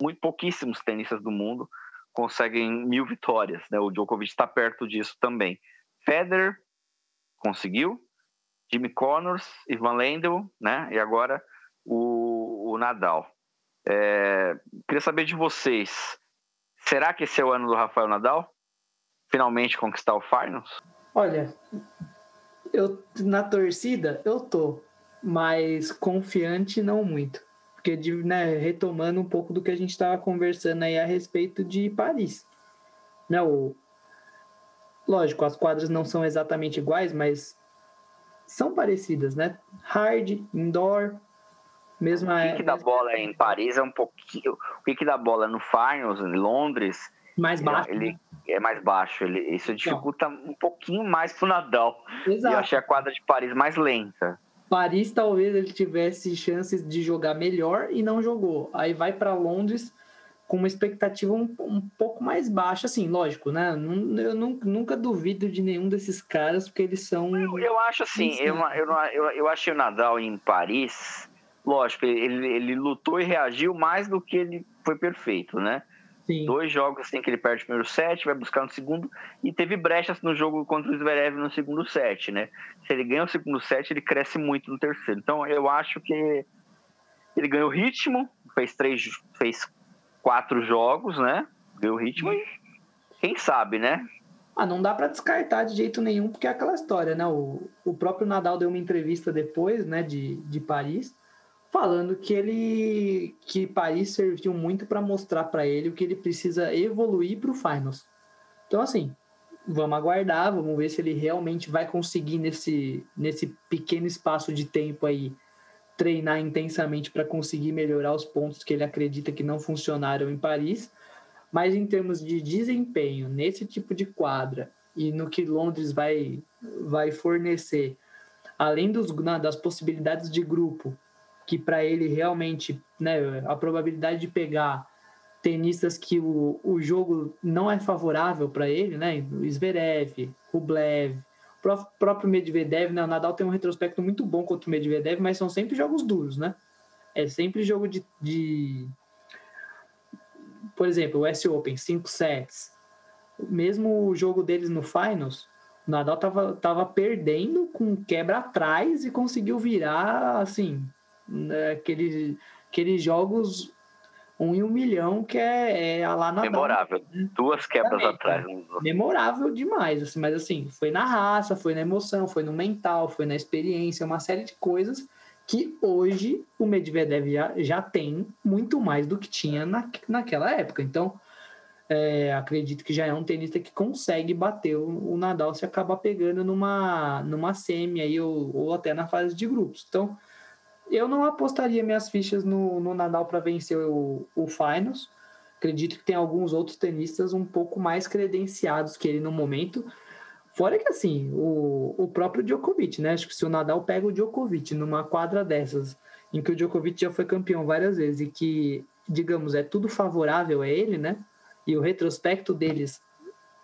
muito pouquíssimos tenistas do mundo conseguem mil vitórias. Né? O Djokovic está perto disso também. Federer conseguiu, Jimmy Connors, Ivan Lendl, né? E agora o, o Nadal. É, queria saber de vocês, será que esse é o ano do Rafael Nadal? Finalmente conquistar o Finals? Olha, eu na torcida eu tô, mas confiante não muito. Porque, né, retomando um pouco do que a gente estava conversando aí a respeito de Paris. Né, o... Lógico, as quadras não são exatamente iguais, mas são parecidas, né? Hard, indoor, mesma... O pique da bola em Paris é um pouquinho... O pique da bola no Finals, em Londres... Mais baixo, ele, né? é mais baixo. Ele, isso dificulta não. um pouquinho mais pro Nadal. Exato. Eu achei a quadra de Paris mais lenta. Paris talvez ele tivesse chances de jogar melhor e não jogou. Aí vai para Londres com uma expectativa um, um, pouco mais baixa, assim, lógico, né? Eu nunca duvido de nenhum desses caras, porque eles são. Eu, eu acho assim, eu, eu, eu, eu achei o Nadal em Paris, lógico, ele, ele lutou e reagiu mais do que ele foi perfeito, né? Sim. Dois jogos assim que ele perde o primeiro set, vai buscar no segundo, e teve brechas no jogo contra o Zverev no segundo set, né? Se ele ganha o segundo set, ele cresce muito no terceiro. Então eu acho que ele ganhou ritmo, fez três, fez quatro jogos, né? Ganhou ritmo e quem sabe, né? Ah, não dá para descartar de jeito nenhum, porque é aquela história, né? O, o próprio Nadal deu uma entrevista depois, né, de, de Paris, falando que ele que Paris serviu muito para mostrar para ele o que ele precisa evoluir para o finals. Então assim, vamos aguardar, vamos ver se ele realmente vai conseguir nesse nesse pequeno espaço de tempo aí treinar intensamente para conseguir melhorar os pontos que ele acredita que não funcionaram em Paris. Mas em termos de desempenho nesse tipo de quadra e no que Londres vai vai fornecer, além dos, das possibilidades de grupo que para ele realmente, né, a probabilidade de pegar tenistas que o, o jogo não é favorável para ele, né, Zverev, Rublev, o próprio Medvedev, né, o Nadal tem um retrospecto muito bom contra o Medvedev, mas são sempre jogos duros, né? É sempre jogo de, de... por exemplo, o S Open, cinco sets. Mesmo o jogo deles no Finals, o Nadal tava, tava perdendo com quebra atrás e conseguiu virar, assim, né, aqueles, aqueles jogos um em um milhão que é, é a lá na Memorável. Né? Duas quebras atrás. Memorável demais, assim, mas assim, foi na raça, foi na emoção, foi no mental, foi na experiência, uma série de coisas que hoje o Medvedev já, já tem muito mais do que tinha na, naquela época. Então, é, acredito que já é um tenista que consegue bater o, o, Nadal se acabar pegando numa, numa semi aí, ou, ou até na fase de grupos. Então, eu não apostaria minhas fichas no, no Nadal para vencer o, o Finals. Acredito que tem alguns outros tenistas um pouco mais credenciados que ele no momento. Fora que, assim, o, o próprio Djokovic, né? Acho que se o Nadal pega o Djokovic numa quadra dessas, em que o Djokovic já foi campeão várias vezes e que, digamos, é tudo favorável a ele, né? E o retrospecto deles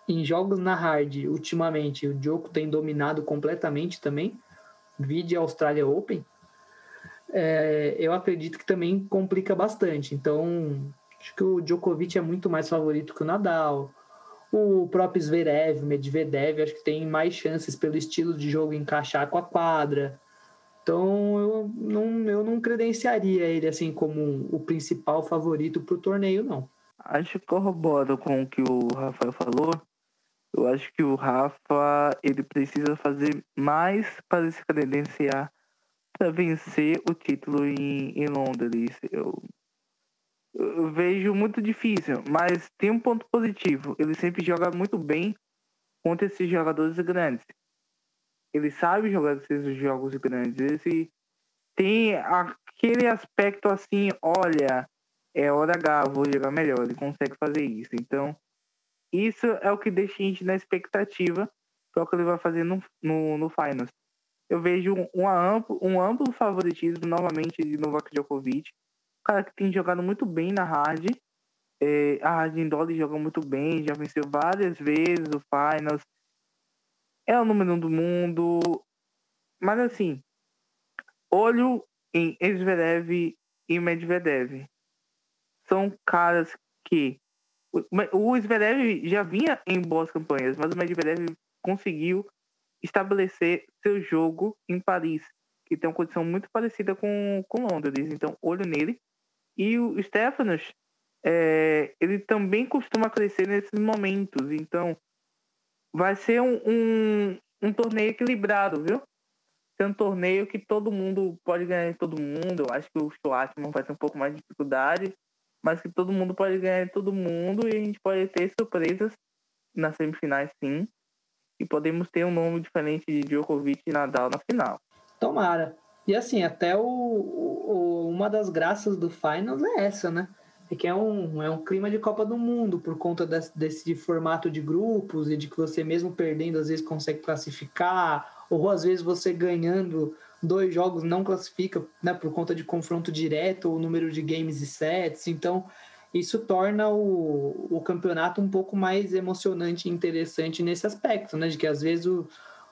em jogos na hard, ultimamente, o Djoko tem dominado completamente também. Vide Australia Open. É, eu acredito que também complica bastante. Então, acho que o Djokovic é muito mais favorito que o Nadal. O próprio Zverev, Medvedev, acho que tem mais chances pelo estilo de jogo encaixar com a quadra. Então, eu não, eu não credenciaria ele assim como o principal favorito para o torneio, não. Acho que corroboro com o que o Rafael falou. Eu acho que o Rafa ele precisa fazer mais para se credenciar para vencer o título em, em Londres. Eu, eu vejo muito difícil, mas tem um ponto positivo. Ele sempre joga muito bem contra esses jogadores grandes. Ele sabe jogar esses jogos grandes. Ele tem aquele aspecto assim, olha, é hora H, vou jogar melhor. Ele consegue fazer isso. Então, isso é o que deixa a gente na expectativa para o que ele vai fazer no, no, no Finals. Eu vejo um, amplo, um amplo favoritismo novamente de Novak Djokovic cara que tem jogado muito bem na hard. É, a hard indoor joga muito bem, já venceu várias vezes o Finals. É o número um do mundo. Mas assim, olho em Zverev e Medvedev. São caras que o Zverev já vinha em boas campanhas, mas o Medvedev conseguiu estabelecer seu jogo em Paris, que tem uma condição muito parecida com, com Londres. Então, olho nele. E o Stefanos, é, ele também costuma crescer nesses momentos. Então, vai ser um, um, um torneio equilibrado, viu? Ser um torneio que todo mundo pode ganhar de todo mundo. Eu acho que o Schwartzman vai ter um pouco mais de dificuldade, mas que todo mundo pode ganhar de todo mundo e a gente pode ter surpresas nas semifinais, sim. E podemos ter um nome diferente de Djokovic e Nadal na final. Tomara. E assim, até o, o, uma das graças do Finals é essa, né? É que é um, é um clima de Copa do Mundo, por conta desse, desse formato de grupos e de que você mesmo perdendo às vezes consegue classificar, ou às vezes você ganhando dois jogos não classifica, né, por conta de confronto direto, ou número de games e sets. Então, isso torna o, o campeonato um pouco mais emocionante e interessante nesse aspecto, né? De que às vezes o,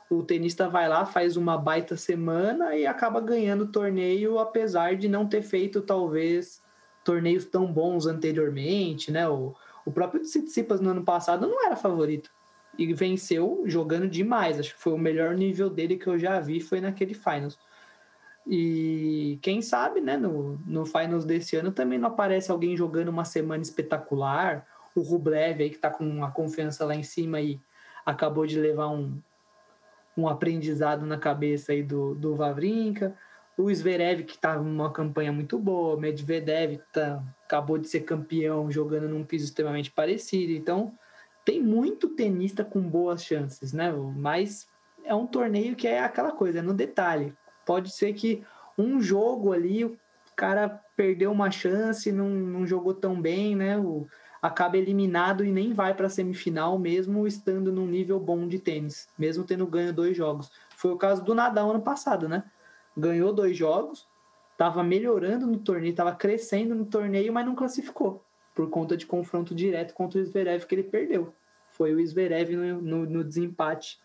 o tenista vai lá, faz uma baita semana e acaba ganhando o torneio, apesar de não ter feito, talvez, torneios tão bons anteriormente, né? O, o próprio Tsitsipas no ano passado não era favorito e venceu jogando demais. Acho que foi o melhor nível dele que eu já vi, foi naquele Finals. E quem sabe, né, no, no Finals desse ano também não aparece alguém jogando uma semana espetacular. O Rublev aí que tá com a confiança lá em cima e acabou de levar um, um aprendizado na cabeça aí do, do Vavrinka. O Zverev, que tá numa campanha muito boa, Medvedev tá, acabou de ser campeão jogando num piso extremamente parecido. Então, tem muito tenista com boas chances, né? Mas é um torneio que é aquela coisa, é no detalhe. Pode ser que um jogo ali, o cara perdeu uma chance, não, não jogou tão bem, né? O, acaba eliminado e nem vai para a semifinal, mesmo estando num nível bom de tênis, mesmo tendo ganho dois jogos. Foi o caso do Nadal ano passado, né? Ganhou dois jogos, estava melhorando no torneio, estava crescendo no torneio, mas não classificou, por conta de confronto direto contra o Zverev que ele perdeu. Foi o Zverev no, no, no desempate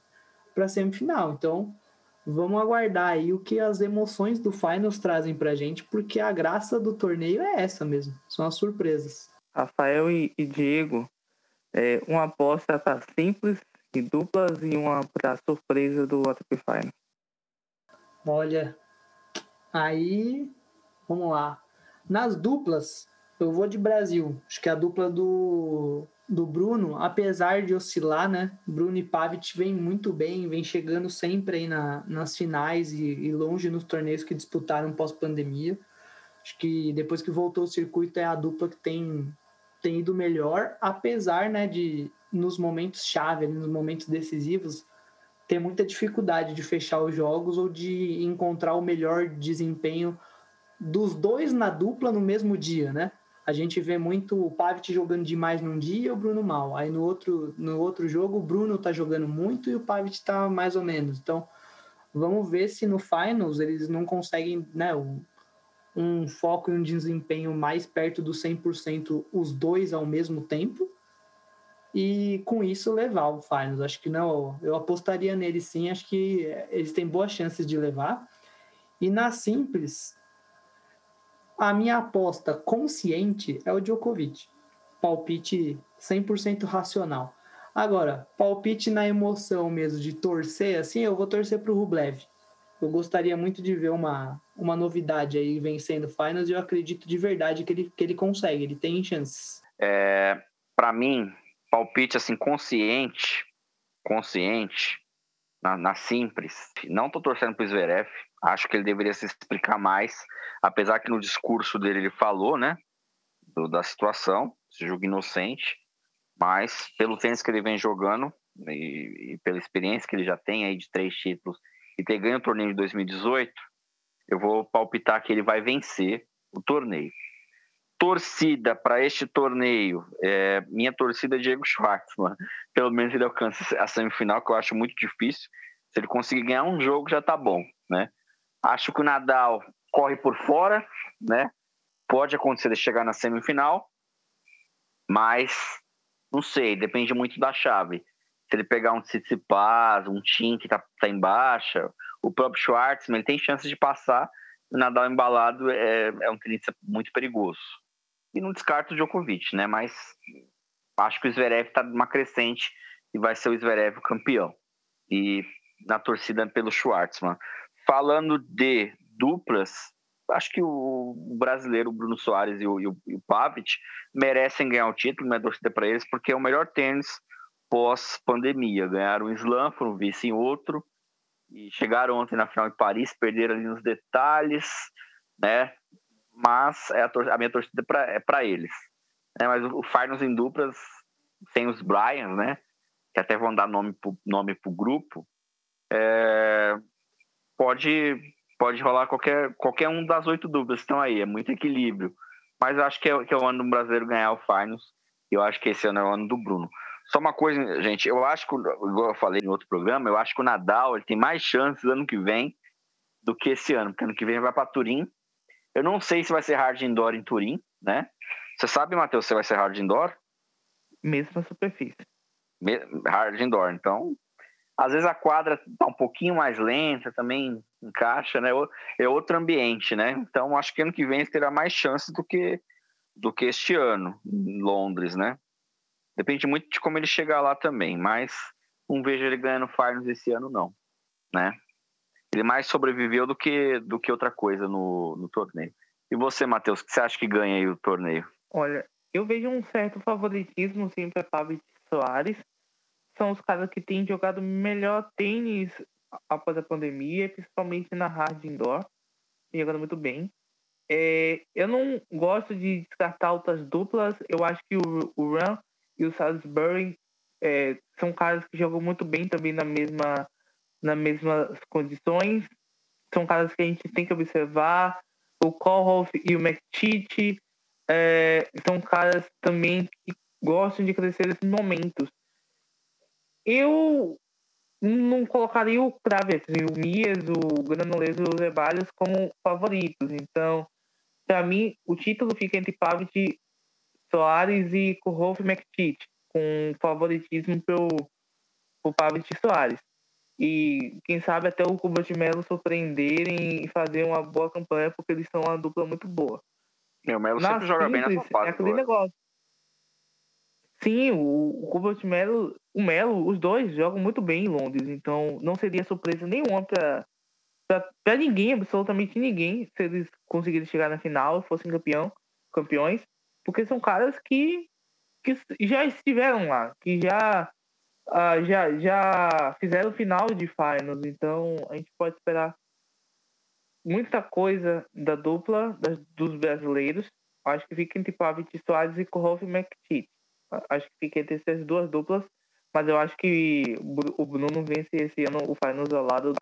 para a semifinal. Então, vamos aguardar aí o que as emoções do Finals trazem para a gente, porque a graça do torneio é essa mesmo, são as surpresas. Rafael e, e Diego, é, uma aposta para simples e duplas e uma para surpresa do ATP Final. Olha, aí vamos lá. Nas duplas, eu vou de Brasil. Acho que a dupla do, do Bruno, apesar de oscilar, né? Bruno e Pavic vem muito bem, vem chegando sempre aí na, nas finais e, e longe nos torneios que disputaram pós-pandemia. Acho que depois que voltou o circuito é a dupla que tem tem ido melhor, apesar né, de, nos momentos chave, nos momentos decisivos, ter muita dificuldade de fechar os jogos ou de encontrar o melhor desempenho dos dois na dupla no mesmo dia, né? A gente vê muito o Pavic jogando demais num dia e o Bruno mal. Aí no outro, no outro jogo o Bruno tá jogando muito e o Pavic tá mais ou menos. Então, vamos ver se no finals eles não conseguem, né, um, um foco e um desempenho mais perto do 100% os dois ao mesmo tempo e com isso levar o finals. Acho que não, eu apostaria nele sim, acho que eles têm boas chances de levar. E na simples, a minha aposta consciente é o Djokovic. Palpite 100% racional. Agora, palpite na emoção mesmo de torcer, assim, eu vou torcer para o Rublev. Eu gostaria muito de ver uma, uma novidade aí vencendo finals e eu acredito de verdade que ele, que ele consegue, ele tem chances. É, para mim, palpite assim consciente, consciente, na, na simples. Não tô torcendo pro Zverev, acho que ele deveria se explicar mais, apesar que no discurso dele ele falou, né, do, da situação, esse jogo inocente, mas pelo tênis que ele vem jogando e, e, pela experiência que ele já tem aí de três títulos e ter ganho o torneio de 2018, eu vou palpitar que ele vai vencer o torneio torcida para este torneio, é, minha torcida é Diego Schwartzman. Pelo menos ele alcança a semifinal, que eu acho muito difícil. Se ele conseguir ganhar um jogo, já tá bom, né? Acho que o Nadal corre por fora, né? Pode acontecer de chegar na semifinal, mas não sei, depende muito da chave. Se ele pegar um Tsitsipas, um Tim que tá, tá em baixa, o próprio Schwartzman, ele tem chances de passar. O Nadal embalado é, é um tenista muito perigoso. E não descarto o Djokovic, né? Mas acho que o Zverev está numa crescente e vai ser o Zverev o campeão. E na torcida pelo Schwartzman. Falando de duplas, acho que o brasileiro Bruno Soares e o, e o, e o Pavic merecem ganhar o título, minha torcida para eles, porque é o melhor tênis pós-pandemia. Ganharam um slam, foram vice em outro, e chegaram ontem na final em Paris, perderam ali nos detalhes, né? Mas é a, a, minha torcida é para eles. É, mas o, Finals em duplas, sem os Bryans, né? Que até vão dar nome pro, nome pro grupo, é, pode, pode rolar qualquer, qualquer um das oito duplas que estão aí, é muito equilíbrio. Mas eu acho que é, que é o ano do brasileiro ganhar o Finals, e eu acho que esse ano é o ano do Bruno. Só uma coisa, gente, eu acho que, igual eu falei em outro programa, eu acho que o Nadal ele tem mais chances ano que vem do que esse ano, porque ano que vem vai para Turim eu não sei se vai ser hard indoor em Turim, né? Você sabe, Matheus, se vai ser hard indoor? Mesma superfície. Hard indoor. Então, às vezes a quadra tá um pouquinho mais lenta, também encaixa, né? É outro ambiente, né? Então, acho que ano que vem terá mais chances do que do que este ano em Londres, né? Depende muito de como ele chegar lá também, mas não vejo ele ganhando finals esse ano não, né? Ele mais sobreviveu do que, do que outra coisa no, no torneio. E você, Matheus, o que você acha que ganha aí o torneio? Olha, eu vejo um certo favoritismo sim para Pablo Soares. São os caras que têm jogado melhor tênis após a pandemia, principalmente na hard indoor, jogando muito bem. É, eu não gosto de descartar outras duplas. Eu acho que o, o Run e o Salisbury é, são caras que jogam muito bem também na mesma nas mesmas condições. São caras que a gente tem que observar. O Kohlhoff e o McTeach é, são caras também que gostam de crescer nesses momentos. Eu não colocaria o Kravet, o Mies, o Granollers e o Zeballos como favoritos. Então, para mim, o título fica entre Pavic, Soares e Kohlhoff e McTeach, com favoritismo para o Pavic Soares. E quem sabe até o Cuba de Melo surpreenderem e fazer uma boa campanha, porque eles são uma dupla muito boa. E o Melo sempre joga bem na fase. É aquele negócio. Sim, o, o Cuba de Melo, o Melo, os dois jogam muito bem em Londres, então não seria surpresa nenhuma para para ninguém, absolutamente ninguém, se eles conseguirem chegar na final, fossem campeão, campeões, porque são caras que, que já estiveram lá, que já uh, já, já fizeram o final de finals, então a gente pode esperar muita coisa da dupla das, dos brasileiros. Acho que fica entre Pavic Soares e Kohoff e Acho que fica entre essas duas duplas, mas eu acho que o Bruno vence esse ano o finals ao lado do.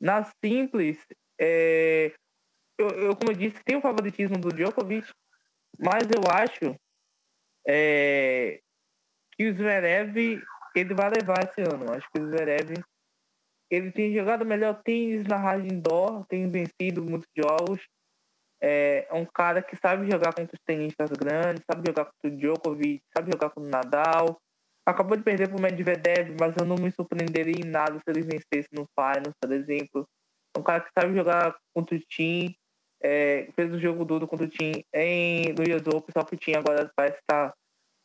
Na simples, é... eu, eu, como eu disse, tem o favoritismo do Djokovic, mas eu acho é, que o Zverev ele vai levar esse ano. Acho que o Zverev ele tem jogado melhor tênis na rádio indoor, tem vencido muitos jogos. É, é um cara que sabe jogar contra os tenistas grandes, sabe jogar contra o Djokovic, sabe jogar contra o Nadal. Acabou de perder para o Medvedev, mas eu não me surpreenderia em nada se ele vencesse no Finals, por exemplo. É um cara que sabe jogar contra o Tim, é, fez um jogo duro contra o Tim em, no US Open, só que o agora parece estar tá,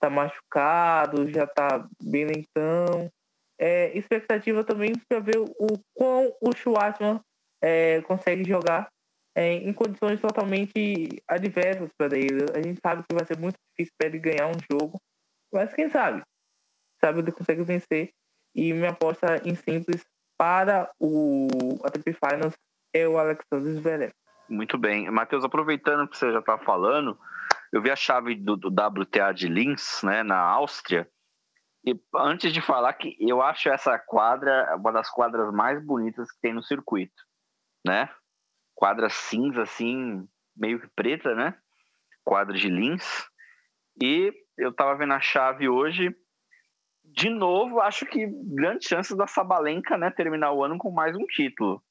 tá machucado, já está bem lentão. É, expectativa também para ver o quão o Schwartzman é, consegue jogar é, em condições totalmente adversas para ele. A gente sabe que vai ser muito difícil para ele ganhar um jogo, mas quem sabe? Sabe ele consegue vencer. E minha aposta em simples para o ATP Finals é o Alexander Zverev. Muito bem. Matheus, aproveitando que você já está falando, eu vi a chave do, do, WTA de Linz, né, na Áustria, e antes de falar que eu acho essa quadra uma das quadras mais bonitas que tem no circuito, né? Quadra cinza, assim, meio que preta, né? Quadra de Linz. E eu estava vendo a chave hoje. De novo, acho que grande chance da Sabalenka, né, terminar o ano com mais um título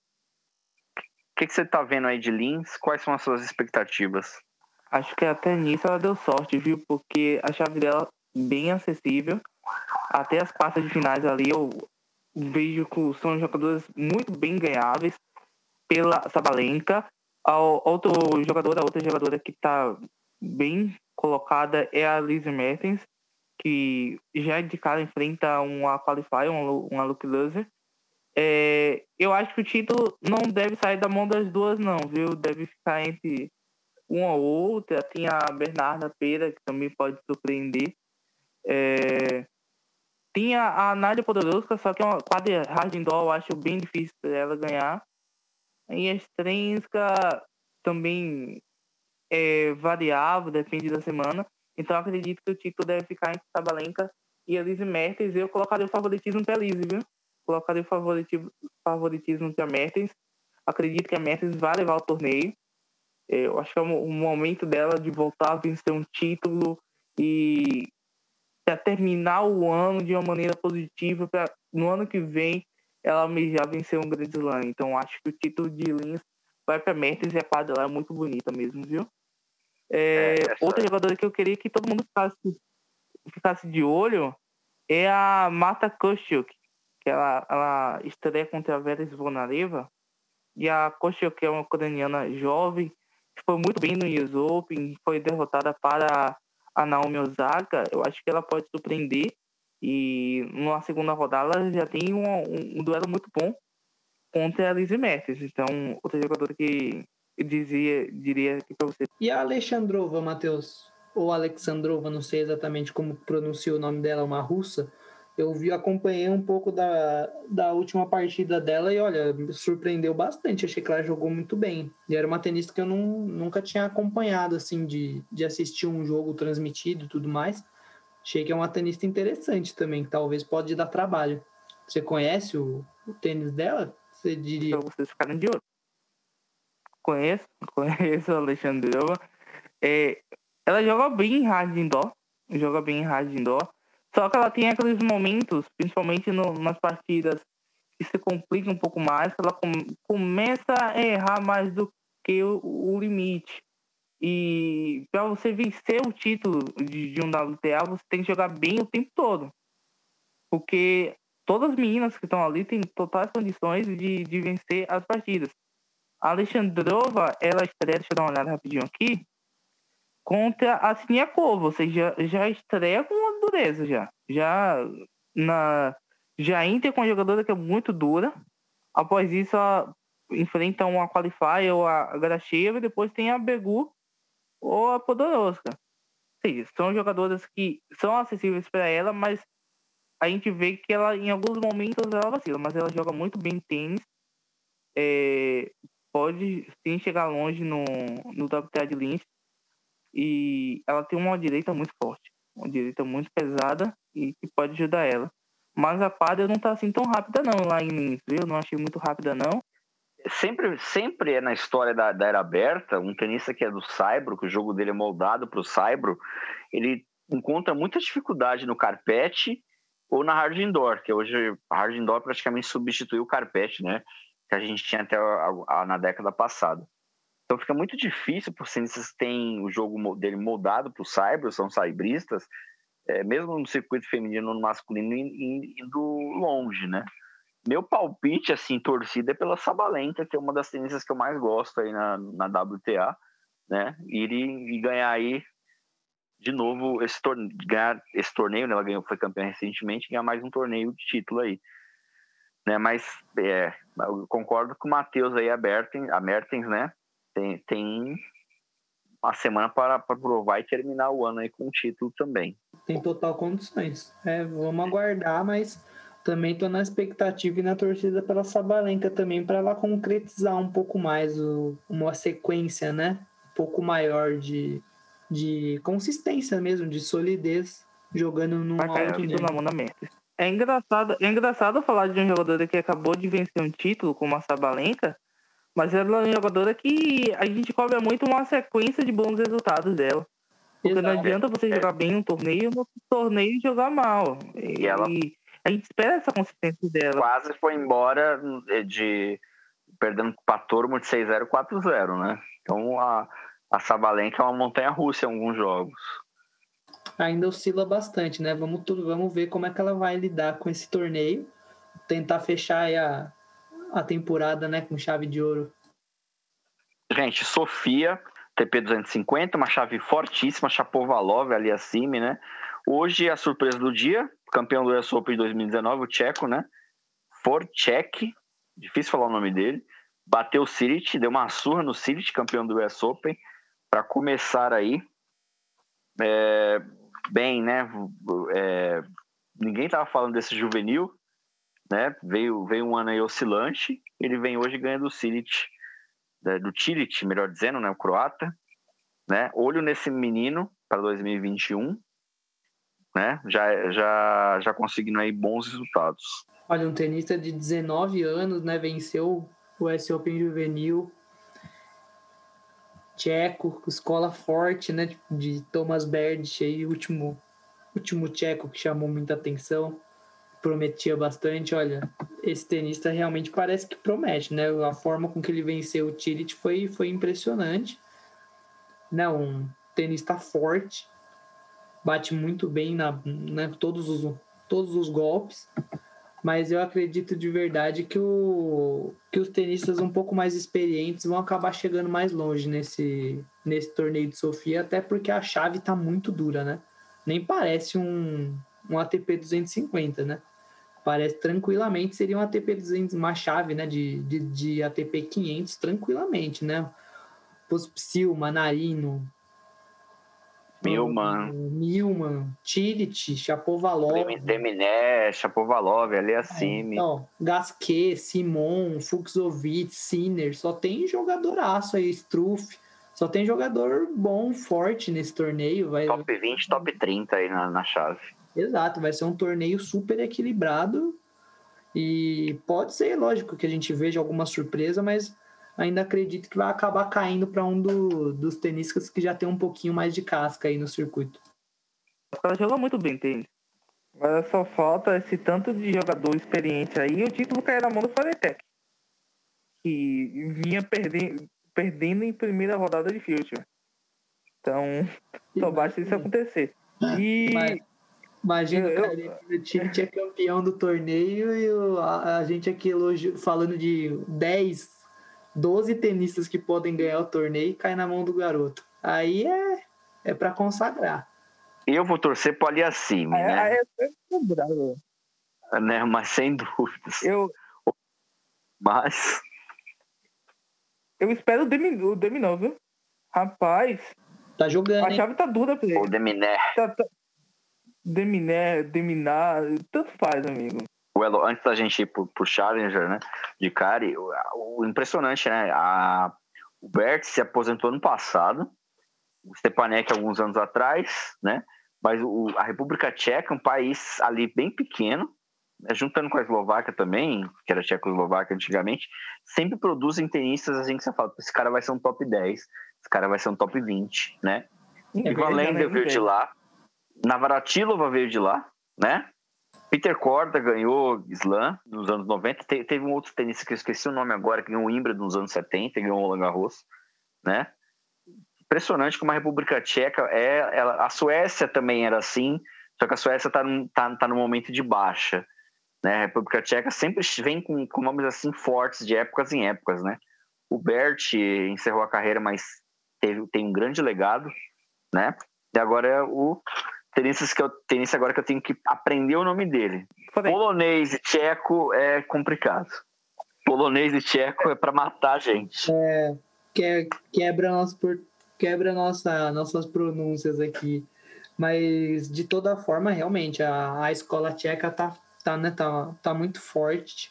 que, que você está vendo aí de Lins? Quais são as suas expectativas? Acho que até nisso ela deu sorte, viu? Porque a chave dela bem acessível. Até as quartas de finais ali eu vejo que são jogadores muito bem ganháveis pela Sabalenka. A outro jogador, a outra jogadora que está bem colocada é a Liz Mertens, que já de cara enfrenta uma Qualify, uma, Luke Loser. É, eu acho que o título não deve sair da mão das duas, não, viu? Deve ficar entre uma ou outra. Tem a Bernarda Pera, que também pode surpreender. É, tem a, Nádia Podoroska, só que é uma quadra hard indoor, eu acho bem difícil para ela ganhar. E a Strenska também é variável, depende da semana. Então acredito que o título deve ficar entre Sabalenka e Elise Mertens. Eu colocaria o favoritismo para Elise, viu? colocaria o favoritismo, favoritismo para Mertens. Acredito que a Mertens vai levar o torneio. É, eu acho que é o momento dela de voltar a vencer um título e terminar o ano de uma maneira positiva, para no ano que vem ela já vencer um grande slam. Então acho que o título de Lins vai para Mertens e a quadra lá é muito bonita mesmo, viu? É, é, outra jogadora que eu queria que todo mundo ficasse, ficasse de olho é a Mata Kostiuk, que ela, ela estreia contra a Vera Zvonareva. E a Koshio, que é uma ucraniana jovem, foi muito bem no US Open, foi derrotada para a Naomi Osaka. Eu acho que ela pode surpreender. E na segunda rodada ela já tem um, um, duelo muito bom contra a Lizzie Matthews. Então, outra jogadora que dizia, diria aqui para você. E a Alexandrova, Matheus? Ou Alexandrova, não sei exatamente como pronuncia o nome dela, uma russa eu vi, acompanhei um pouco da, da última partida dela e olha, surpreendeu bastante. Achei que ela jogou muito bem. E era uma tenista que eu não, nunca tinha acompanhado, assim, de, de assistir um jogo transmitido e tudo mais. Achei que é uma tenista interessante também, que talvez pode dar trabalho. Você conhece o, o tênis dela? Você diria? Então vocês ficaram de olho. Conheço, *laughs* conheço a Alexandrova. É, ela joga bem em hard indoor. Joga bem em hard indoor só que ela tem aqueles momentos, principalmente no, nas partidas que se complica um pouco mais, ela com, começa a errar mais do que o, o limite. E para você vencer o título de, de um WTA, você tem que jogar bem o tempo todo. Porque todas as meninas que estão ali têm totais condições de, de vencer as partidas. A Alexandrova, ela estreia, deixa eu dar uma olhada rapidinho aqui, contra a Siniakova, ou seja, já estreia com uma dureza já. Já na já entra com uma jogadora que é muito dura. Após isso, a, enfrenta uma Qualify ou a Gracheva e depois tem a Begu ou a Podoroska. São jogadoras que são acessíveis para ela, mas a gente vê que ela, em alguns momentos, ela vacila, mas ela joga muito bem tênis. É, pode sim chegar longe no, no WTA de Lins. E ela tem uma direita muito forte, uma direita muito pesada e que pode ajudar ela. Mas a quadra não tá assim tão rápida não lá em Linz, viu? Não achei muito rápida não. sempre, sempre é na história da, da era aberta, um tenista que é do Saibro, que o jogo dele é moldado para o Saibro, ele encontra muita dificuldade no carpete ou na hard indoor, que hoje a hard indoor praticamente substituiu o carpete, né? Que a gente tinha até a, a, na década passada. Então fica muito difícil para os que têm o jogo dele moldado para o Saibro, são saibristas, é, mesmo no circuito feminino no masculino, indo longe, né? Meu palpite, assim, torcida é pela Sabalenka, que é uma das tenistas que eu mais gosto aí na, na WTA, né? Ir e, ganhar aí de novo esse torneio, ganhar esse torneio, né? Ela ganhou, foi campeã recentemente, ganhar mais um torneio de título aí. Né? Mas é, eu concordo com o Matheus aí, a a Mertens, né? Tem, tem uma semana para, para provar e terminar o ano aí com o título também. Tem total condições. É, vamos aguardar, mas também estou na expectativa e na torcida pela Sabalenka também, para ela concretizar um pouco mais o, uma sequência, né? Um pouco maior de, de consistência mesmo, de solidez, jogando no alto nível. É engraçado, é engraçado falar de um jogador que acabou de vencer um título como a Sabalenka, mas ela é uma jogadora que a gente cobra muito uma sequência de bons resultados dela. Porque Exato. não adianta você jogar bem um torneio no torneio jogar mal. E, e ela a gente espera essa consistência dela. Quase foi embora de perdendo para Tormo de 6-0, 4-0, né? Então a, a Sabalenka é uma montanha russa em alguns jogos. Ainda oscila bastante, né? Vamos, vamos ver como é que ela vai lidar com esse torneio. Tentar fechar a, a temporada né, com chave de ouro. Gente, Sofia, TP 250, uma chave fortíssima, Chapovalov ali acima, né? Hoje a surpresa do dia, campeão do US Open de 2019, o tcheco, né? Forchek, difícil falar o nome dele, bateu o Siric, deu uma surra no Siric, campeão do US Open, para começar aí. É, bem, né? É, ninguém tava falando desse juvenil, né? Veio, veio um ano aí oscilante, ele vem hoje ganhando Siric, né? do Tiric, melhor dizendo, né? O croata, né? Olho nesse menino para 2021 né? Já, já, já conseguindo aí bons resultados. Olha, um tenista de 19 anos, né? Venceu o US Open Juvenil. Tcheco, escola forte, né? De Thomas Berdych aí, último, último tcheco que chamou muita atenção. Prometia bastante. Olha, esse tenista realmente parece que promete, né? A forma com que ele venceu o Tirit foi, foi impressionante. Né? um tenista forte, bate muito bem na né, todos, os, todos os golpes, mas eu acredito de verdade que, o, que os tenistas um pouco mais experientes vão acabar chegando mais longe nesse, nesse torneio de Sofia, até porque a chave está muito dura, né? Nem parece um, um ATP 250, né? Parece tranquilamente seria um ATP 200, uma chave né, de, de, de ATP 500 tranquilamente, né? Pospsil, Manarino, Milman. Milman, Tilit, Chapovalov. Deminé, Chapovalov, ali acima. É, então, Gasquet, Simon, Fuxovic, Sinner, só tem jogador aço aí, Struff. Só tem jogador bom, forte nesse torneio. Vai... Top 20, top 30 aí na, na chave. Exato, vai ser um torneio super equilibrado. E pode ser, lógico, que a gente veja alguma surpresa, mas ainda acredito que vai acabar caindo para um do, dos tenistas que já tem um pouquinho mais de casca aí no circuito. Ela jogou muito bem tênis. Mas só falta esse tanto de jogador experiente aí e o título cair na mão do Faretec. Que vinha perdendo, perdendo em primeira rodada de Future. Então, *laughs* só basta isso acontecer. E. Mas, imagina eu, o o time é campeão do torneio e a, a gente aqui elogio, falando de 10 12 tenistas que podem ganhar o torneio e cai na mão do garoto. Aí é, é para consagrar. Eu vou torcer para ali acima, é, né? É, é, né? Mas sem dúvidas. Eu... Mas... Eu espero o Dominó, o Dominó viu? Rapaz... Tá jogando, A chave tá dura pra ele. O Deminé. Tá, tá... Deminé, Deminar, tanto faz, amigo o Elo, antes da gente ir pro, pro Challenger, né, de Cari, o, o, impressionante, né, a, o Bert se aposentou no passado, o Stepanek alguns anos atrás, né, mas o, a República Tcheca é um país ali bem pequeno, né, juntando com a Eslováquia também, que era Tchecoslováquia antigamente, sempre produzem tenistas assim que você fala, esse cara vai ser um top 10, esse cara vai ser um top 20, né? É Ivan Lendl veio de lá, Navratilova veio de lá, né? Peter Korda ganhou Slam nos anos 90. Te, teve um outro tenista que eu esqueci o nome agora, que ganhou o Wimbledon nos anos 70, ganhou o Roland Garros, né? Impressionante como a República Tcheca é... Ela, a Suécia também era assim, só que a Suécia está tá, tá no momento de baixa. Né? A República Tcheca sempre vem com, com nomes assim fortes de épocas em épocas, né? O Bert encerrou a carreira, mas teve, tem um grande legado, né? E agora é o tenista que eu tenista agora que eu tenho que aprender o nome dele. Polonês e tcheco é complicado. Polonês e tcheco é para matar a gente. É, que, quebra nosso quebra nossa nossas pronúncias aqui. Mas de toda forma, realmente a, a escola tcheca tá tá, né, tá, tá muito forte.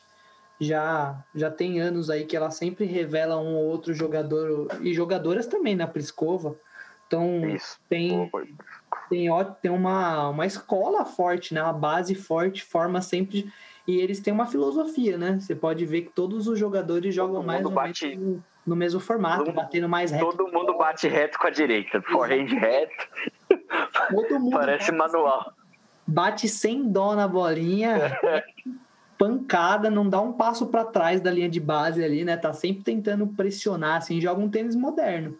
Já já tem anos aí que ela sempre revela um ou outro jogador e jogadoras também na Pliskova. Então Isso. tem tem, tem uma, uma escola forte, né? Uma base forte, forma sempre. E eles têm uma filosofia, né? Você pode ver que todos os jogadores jogam todo mais bate, mesmo, no mesmo formato, batendo mais reto. Todo mundo bate reto com a direita, forehand reto. Todo mundo Parece manual. Bate sem dó na bolinha. *laughs* pancada, não dá um passo para trás da linha de base ali, né? Tá sempre tentando pressionar, assim, joga um tênis moderno.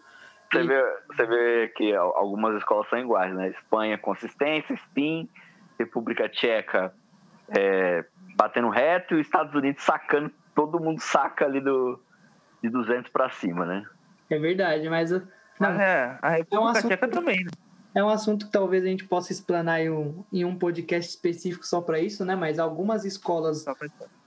Você vê, você vê que algumas escolas são iguais, né? Espanha, consistência, spin, República Tcheca é, batendo reto e Estados Unidos sacando, todo mundo saca ali do, de 200 para cima, né? É verdade, mas. Não, é, a República é um assunto, Tcheca também, né? É um assunto que talvez a gente possa explanar em um, em um podcast específico só para isso, né? Mas algumas escolas,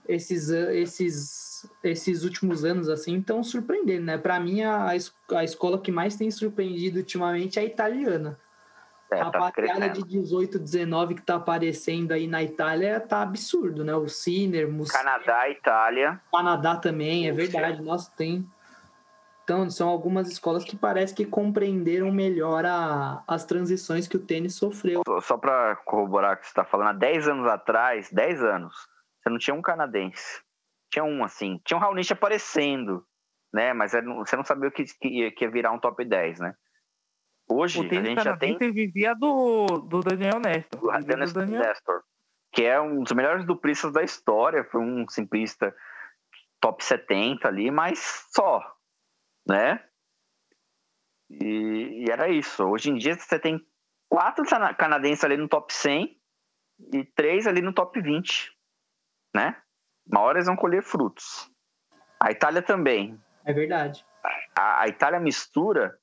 esses, esses esses últimos anos assim estão surpreendendo, né? Para mim a, a escola que mais tem surpreendido ultimamente é a italiana. É, a tá batalha de 18, 19 que tá aparecendo aí na Itália tá absurdo, né? O Sinner, Mus... Canadá, Itália. Canadá também, é verdade. Nossa, tem. Então, são algumas escolas que parece que compreenderam melhor a, as transições que o tênis sofreu. Só para corroborar o que você está falando, há 10 anos atrás, 10 anos, você não tinha um canadense tinha um, assim, tinha um Raonic aparecendo, né? Mas você não sabia o que, que, ia, que ia virar um top 10, né? Hoje, a gente já tem... vivia do, do Daniel Nestor. Do, Daniel, Daniel Nestor, que é um dos melhores duplistas da história, foi um simplista top 70 ali, mas só, né? E, e, era isso. Hoje em dia você tem quatro canadenses ali no top 100 e três ali no top 20, né? Uma hora eles vão colher frutos. A Itália também. É verdade. A, a Itália mistura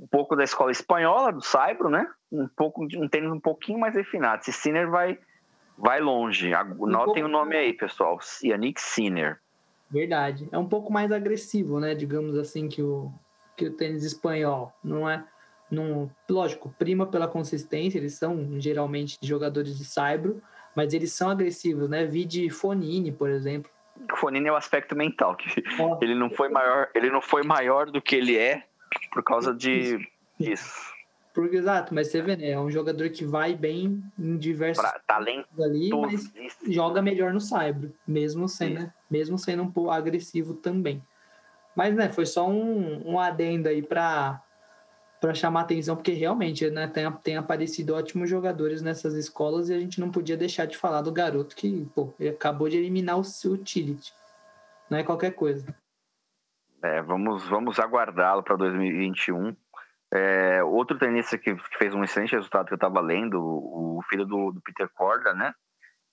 um pouco da escola espanhola, do Saibro, né? Um pouco um tênis um pouquinho mais refinado. Esse Sinner vai, vai longe. Um Notem o nome aí, pessoal. Yannick Sinner. Verdade. É um pouco mais agressivo, né? Digamos assim, que o, que o tênis espanhol. Não é. Não, lógico, prima pela consistência, eles são geralmente jogadores de saibro, mas eles são agressivos, né? Vi de Fonini, por exemplo. Fonini é o aspecto mental, que ele não foi maior, ele não foi maior do que ele é por causa de disso. Porque, exato, mas você vê, né? É um jogador que vai bem em diversos pra, talento ali, mas joga melhor no Cyber, mesmo sendo, né? mesmo sendo um pouco agressivo também. Mas, né, foi só um, um adendo aí para para chamar atenção, porque realmente né, tem, tem aparecido ótimos jogadores nessas escolas e a gente não podia deixar de falar do garoto que pô, acabou de eliminar o seu Utility. Não é qualquer coisa. É, vamos, vamos aguardá-lo para 2021. É, outro tenista que, que, fez um excelente resultado que eu estava lendo, o, filho do, do, Peter Corda, né?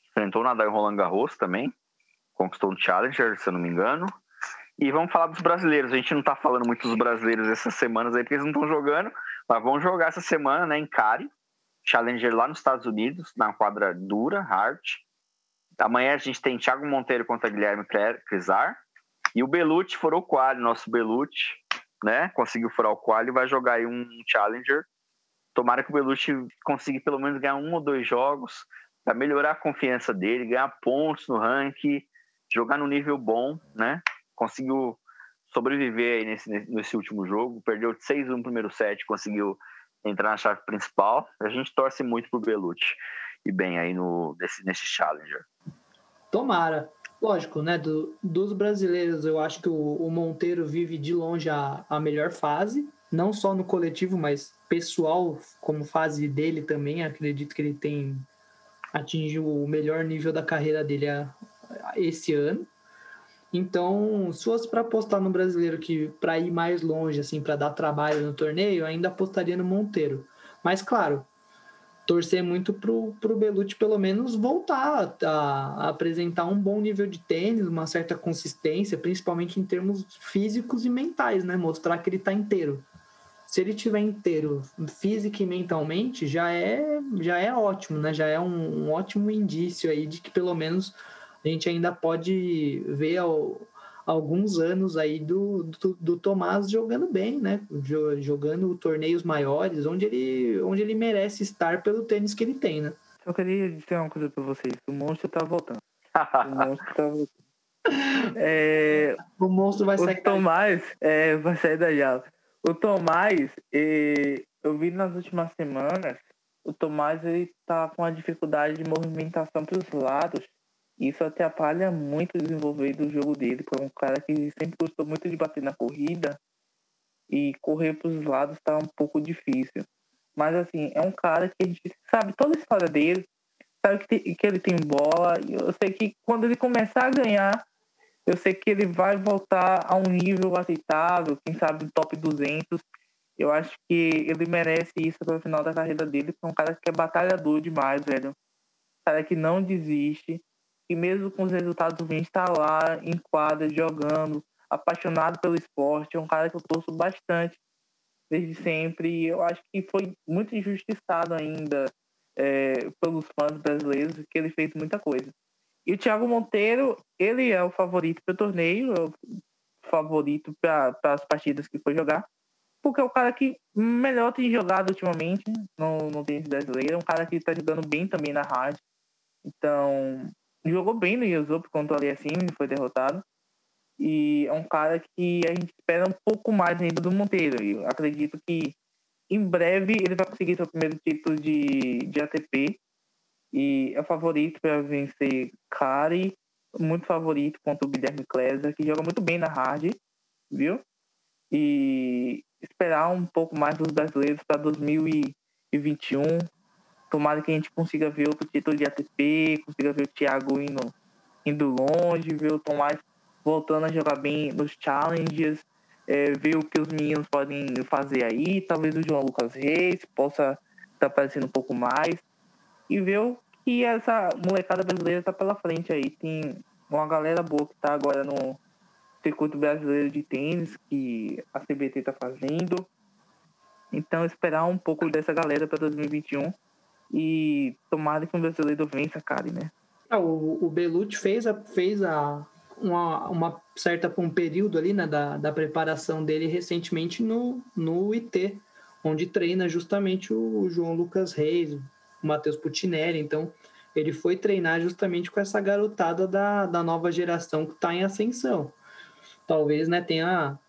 Enfrentou o Nadal Roland Garros também, conquistou um Challenger, se eu não me engano. E vamos falar dos brasileiros. A gente não está falando muito dos brasileiros essas semanas aí, porque eles não estão jogando, mas vão jogar essa semana, né, em Cari, Challenger lá nos Estados Unidos, na quadra dura, hard. Amanhã a gente tem Thiago Monteiro contra Guilherme Crisar. E o Belucci furou o quali, nosso Belucci, né? Conseguiu furar o quali e vai jogar aí um Challenger. Tomara que o Belucci consiga pelo menos ganhar um ou dois jogos para melhorar a confiança dele, ganhar pontos no ranking, jogar no nível bom, né? Conseguiu sobreviver aí nesse, nesse último jogo, perdeu 6-1 no primeiro set, conseguiu entrar na chave principal. A gente torce muito pro Belucci e bem aí no, nesse, nesse Challenger. Tomara. Lógico, né? Do, dos brasileiros, eu acho que o, o Monteiro vive de longe a, a melhor fase, não só no coletivo, mas pessoal, como fase dele também. Acredito que ele tem atingiu o melhor nível da carreira dele a, a esse ano. Então, se fosse para apostar no brasileiro que para ir mais longe, assim, para dar trabalho no torneio, ainda apostaria no Monteiro. Mas claro, torcer muito pro, pro Belucci pelo menos voltar a, a, apresentar um bom nível de tênis, uma certa consistência, principalmente em termos físicos e mentais, né? Mostrar que ele está inteiro. Se ele tiver inteiro, física e mentalmente, já é já é ótimo, né? Já é um, um ótimo indício aí de que pelo menos a gente ainda pode ver ao, alguns anos aí do, do, do, Tomás jogando bem, né? Jogando torneios maiores, onde ele, onde ele merece estar pelo tênis que ele tem, né? Eu queria dizer uma coisa para vocês: o monstro tá voltando. *laughs* o monstro tá voltando. É, o monstro vai sair. O Tomás é, vai sair da jaula. O Tomás, eu vi nas últimas semanas, o Tomás ele tá com uma dificuldade de movimentação para os lados isso atrapalha muito o desenvolver do jogo dele, porque é um cara que sempre gostou muito de bater na corrida e correr para os lados está um pouco difícil. Mas assim, é um cara que a gente sabe toda a história dele, sabe que, tem, que ele tem bola, e eu sei que quando ele começar a ganhar, eu sei que ele vai voltar a um nível aceitável, quem sabe top 200. Eu acho que ele merece isso para o final da carreira dele, porque é um cara que é batalhador demais, velho. Um cara que não desiste e mesmo com os resultados ruins, está lá em quadra, jogando, apaixonado pelo esporte. É um cara que eu torço bastante desde sempre. E eu acho que foi muito injustiçado ainda é, pelos fãs brasileiros, que ele fez muita coisa. E o Thiago Monteiro, ele é o favorito para o torneio, é o favorito para as partidas que foi jogar, porque é o cara que melhor tem jogado ultimamente no, no tênis brasileiro, é um cara que está jogando bem também na rádio. Então, jogou bem no Open contra o Aliassime, foi derrotado. E é um cara que a gente espera um pouco mais ainda do Monteiro. E acredito que em breve ele vai conseguir seu primeiro título de, de ATP. E é favorito para vencer Kari, muito favorito contra o Guilherme Kleser, que joga muito bem na hard, viu? E esperar um pouco mais dos brasileiros para 2021, Tomara que a gente consiga ver outro título de ATP, consiga ver o Thiago indo, indo longe, ver o Tomás voltando a jogar bem nos challenges, é, ver o que os meninos podem fazer aí, talvez o João Lucas Reis possa estar tá aparecendo um pouco mais, e ver o que essa molecada brasileira está pela frente aí. Tem uma galera boa que está agora no circuito brasileiro de tênis que a CBT está fazendo. Então, esperar um pouco dessa galera para 2021 e tomara que um brasileiro vença, cara, né? Ah, o, o Belucci fez, a, fez a, uma, uma certa um período ali né, da, da preparação dele recentemente no, no IT, onde treina justamente o João Lucas Reis, o Matheus Putinelli. Então, ele foi treinar justamente com essa garotada da, da nova geração que está em ascensão. Talvez né, tenha,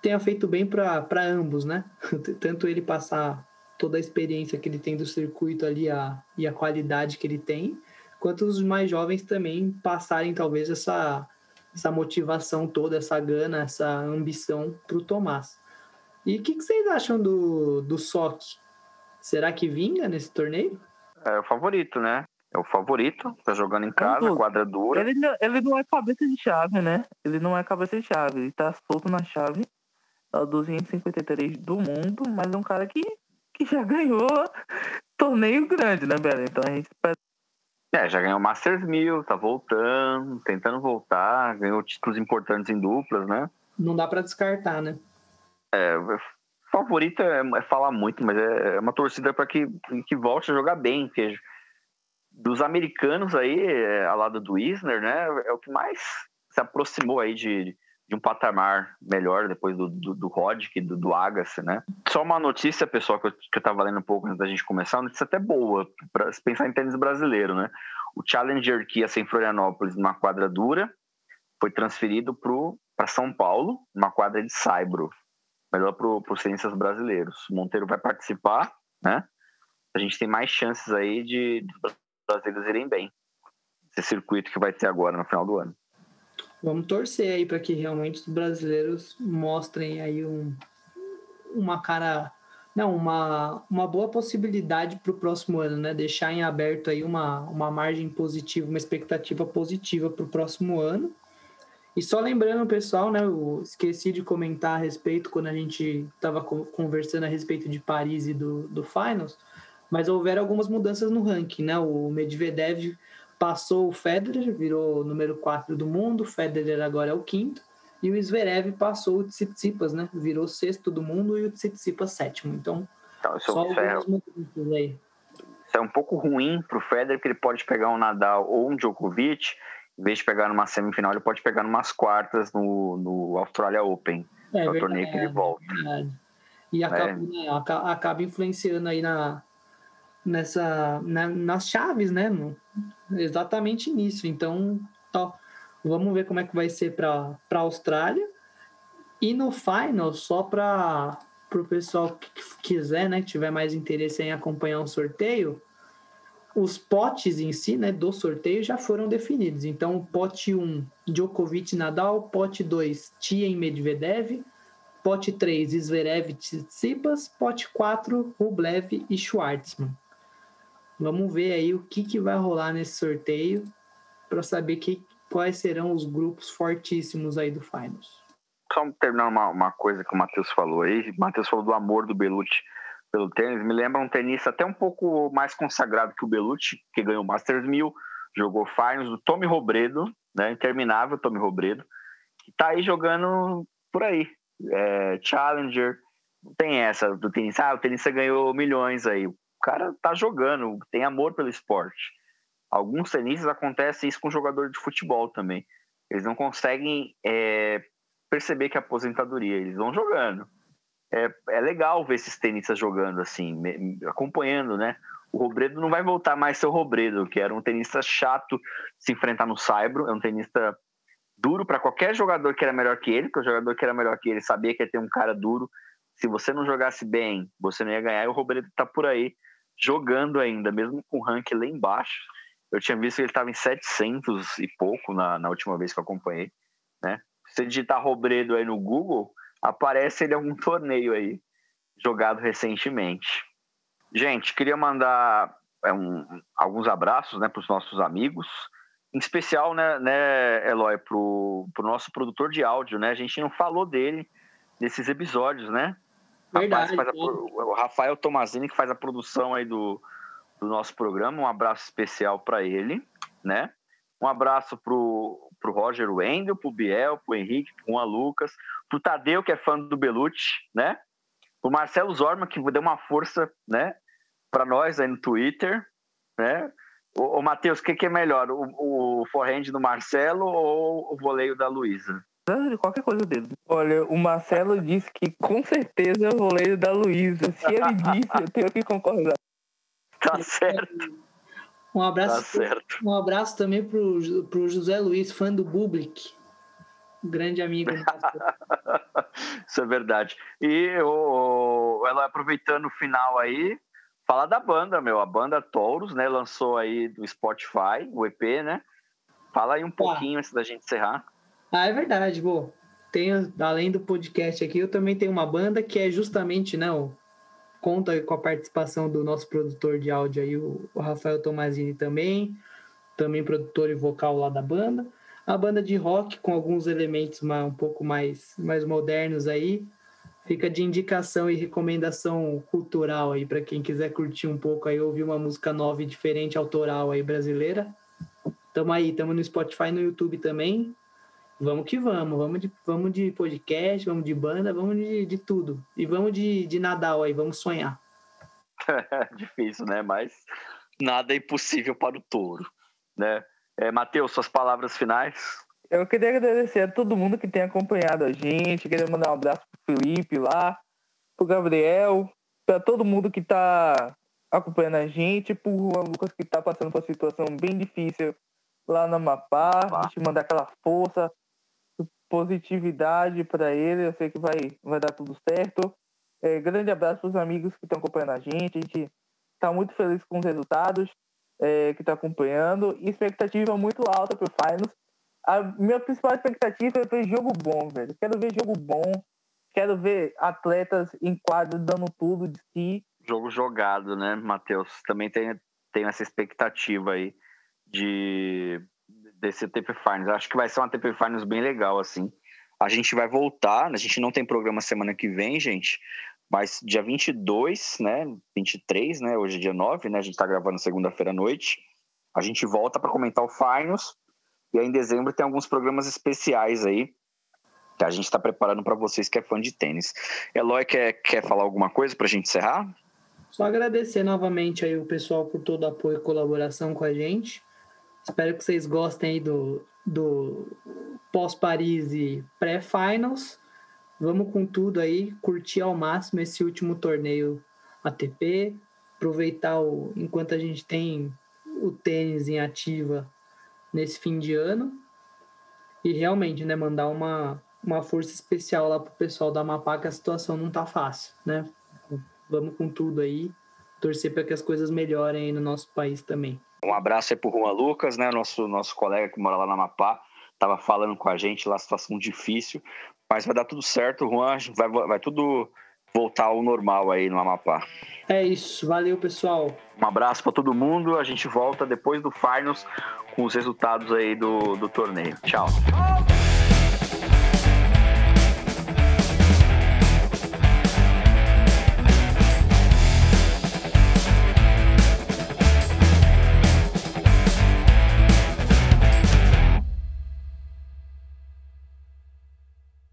tenha feito bem para ambos, né? *laughs* Tanto ele passar toda a experiência que ele tem do circuito ali a, e a qualidade que ele tem, quanto os mais jovens também passarem talvez essa, essa motivação toda, essa gana, essa ambição para o Tomás. E o que, que, vocês acham do, do SOC? Será que vinga nesse torneio? É o favorito, né? É o favorito, tá jogando em casa, quadra dura. Ele, ele não é cabeça de chave, né? Ele não é cabeça de chave, ele tá solto na chave, é o 253 do mundo, mas é um cara que que já ganhou torneio grande, né, Bela? Então a gente espera. É, já ganhou Masters 1000, tá voltando, tentando voltar, ganhou títulos importantes em duplas, né? Não dá para descartar, né? É, favorito é, é falar muito, mas é, é uma torcida para que, que volte a jogar bem, que dos americanos aí, é, ao lado do Isner, né, é o que mais se aproximou aí de, de um patamar melhor depois do, do, do Roddick, do, do Agassi, né? Só uma notícia, pessoal, que eu, que eu tava lendo um pouco antes da gente começar, uma notícia até boa, para pensar em tênis brasileiro, né? O Challenger que ia ser em Florianópolis, numa quadra dura, foi transferido para São Paulo, numa quadra de saibro, melhor para os ciências brasileiros. Monteiro vai participar, né? A gente tem mais chances aí de, de brasileiros irem bem. esse circuito que vai ter agora no final do ano. Vamos torcer aí para que realmente os brasileiros mostrem aí um, uma cara, não, uma, uma boa possibilidade para o próximo ano, né? Deixar em aberto aí uma, uma margem positiva, uma expectativa positiva para o próximo ano. E só lembrando, pessoal, né? Eu esqueci de comentar a respeito quando a gente estava conversando a respeito de Paris e do, do Finals, mas houveram algumas mudanças no ranking, né? O Medvedev passou o Federer, virou número 4 do mundo, o Federer agora é o quinto, e o Zverev passou o Tsitsipas, né? Virou sexto do mundo e o Tsitsipas sétimo. Então, então só algumas mudanças aí. Isso é um pouco ruim para o Federer, que ele pode pegar um Nadal ou um Djokovic, em vez de pegar numa semifinal, ele pode pegar numas quartas no, no Australia Open, é, é o torneio que ele volta. É e acaba, é. né, acaba influenciando aí na, nessa, na, nas chaves, né? No, exatamente nisso. Então, ó, vamos ver como é que vai ser para a Austrália. E no final, só para o pessoal que quiser, né, que tiver mais interesse em acompanhar o sorteio, os potes em si, né, do sorteio já foram definidos. Então, pote 1, Djokovic Nadal, pote 2, Tien Medvedev, pote 3, Zverev Tsitsipas, pote 4, Rublev e Schwartzman. Vamos ver aí o que, que vai rolar nesse sorteio para saber que, quais serão os grupos fortíssimos aí do Finals. Só terminar uma, uma coisa que o Matheus falou aí. O Matheus falou do amor do Belucci pelo tênis. Me lembra um tenista até um pouco mais consagrado que o Belucci, que ganhou o Masters 1000, jogou Finals, do Tommy Robredo, né? interminável Tommy Robredo, que está aí jogando por aí. É, Challenger, tem essa do tênis. Ah, o tenista ganhou milhões aí cara tá jogando, tem amor pelo esporte. Alguns tenistas acontece isso com jogador de futebol também. Eles não conseguem é, perceber que é aposentadoria, eles vão jogando. É, é legal ver esses tenistas jogando assim, acompanhando, né? O Robredo não vai voltar mais ser o Robredo, que era um tenista chato se enfrentar no Saibro, é um tenista duro para qualquer jogador que era melhor que ele, porque o jogador que era melhor que ele sabia que ia ter um cara duro. Se você não jogasse bem, você não ia ganhar, e o Robredo tá por aí jogando ainda, mesmo com o ranking lá embaixo. Eu tinha visto que ele estava em 700 e pouco na, na última vez que eu acompanhei, né? Se você digitar Robredo aí no Google, aparece ele em algum torneio aí, jogado recentemente. Gente, queria mandar é, um, alguns abraços né, para os nossos amigos, em especial, né, né Eloy, para o nosso produtor de áudio, né? A gente não falou dele nesses episódios, né? Verdade, Rapaz, a, o Rafael Tomazini, que faz a produção aí do, do nosso programa. Um abraço especial para ele, né? Um abraço pro, pro Roger Wendel, pro Biel, pro Henrique, pro Juan Lucas, pro Tadeu, que é fã do Belucci, né? Pro Marcelo Zorma, que deu uma força, né? Para nós aí no Twitter, né? Ô, ô Matheus, o que, que, é melhor? O, o forehand do Marcelo ou o voleio da Luísa? Qualquer coisa dele. Olha, o Marcelo disse que com certeza é o goleiro da Luísa. Se ele disse, eu tenho que concordar. Tá certo. Um abraço, tá certo. um abraço também pro, pro José Luiz, fã do Public. grande amigo. *laughs* Isso é verdade. E o, ela aproveitando o final aí, fala da banda, meu. A banda Touros, né? Lançou aí do Spotify, o EP, né? Fala aí um pouquinho ah. antes da gente encerrar. Ah, é verdade, pô. Tenho, além do podcast aqui, eu também tenho uma banda que é justamente, né, o, conta com a participação do nosso produtor de áudio aí, o, Rafael Tomazini também, também produtor e vocal lá da banda. A banda de rock com alguns elementos um pouco mais, mais modernos aí. Fica de indicação e recomendação cultural aí para quem quiser curtir um pouco aí, ouvir uma música nova e diferente, autoral aí brasileira. Tamo aí, tamo no Spotify, no YouTube também. Vamos que vamos, vamos de, vamos de podcast, vamos de banda, vamos de, de tudo. E vamos de, de Nadal aí, vamos sonhar. *laughs* Difícil, né? Mas nada é impossível para o touro, né? É, Matheus, suas palavras finais? Eu queria agradecer a todo mundo que tem acompanhado a gente, queria mandar um abraço pro Felipe lá, pro Gabriel, para todo mundo que está acompanhando a gente, pro Lucas que está passando por uma situação bem difícil lá no Amapá, a gente mandar aquela força, positividade para ele. Eu sei que vai, vai dar tudo certo. É, grande abraço para os amigos que estão acompanhando a gente. A gente está muito feliz com os resultados. é, que está acompanhando. Expectativa muito alta pro Finals. A minha principal expectativa é ver jogo bom, velho. Quero ver jogo bom. Quero ver atletas em quadro dando tudo de si. Jogo jogado, né, Matheus? Também tem, tem essa expectativa aí de desse TP Finals. Acho que vai ser uma TP Finals bem legal, assim. A gente vai voltar, a gente não tem programa semana que vem, gente, mas dia 22, né, 23, né, hoje é dia 9, né, a gente tá gravando segunda-feira à noite. A gente volta para comentar o Finals e aí em dezembro tem alguns programas especiais aí que a gente está preparando para vocês que é fã de tênis. Eloy, quer, quer falar alguma coisa para a gente encerrar? Só agradecer novamente aí o pessoal por todo o apoio e colaboração com a gente. Espero que vocês gostem aí do, do pós-Paris e pré-finals. Vamos com tudo aí, curtir ao máximo esse último torneio ATP, aproveitar o, enquanto a gente tem o tênis em ativa nesse fim de ano e realmente, né, mandar uma, uma força especial lá pro pessoal da Amapá que a situação não tá fácil, né? Vamos com tudo aí, torcer para que as coisas melhorem aí no nosso país também. Um abraço aí pro Juan Lucas, né? Nosso, nosso colega que mora lá na Amapá. Tava falando com a gente lá, situação difícil. Mas vai dar tudo certo, Juan. Vai, vai tudo voltar ao normal aí no Amapá. É isso. Valeu, pessoal. Um abraço para todo mundo. A gente volta depois do Finals com os resultados aí do, do torneio. Tchau.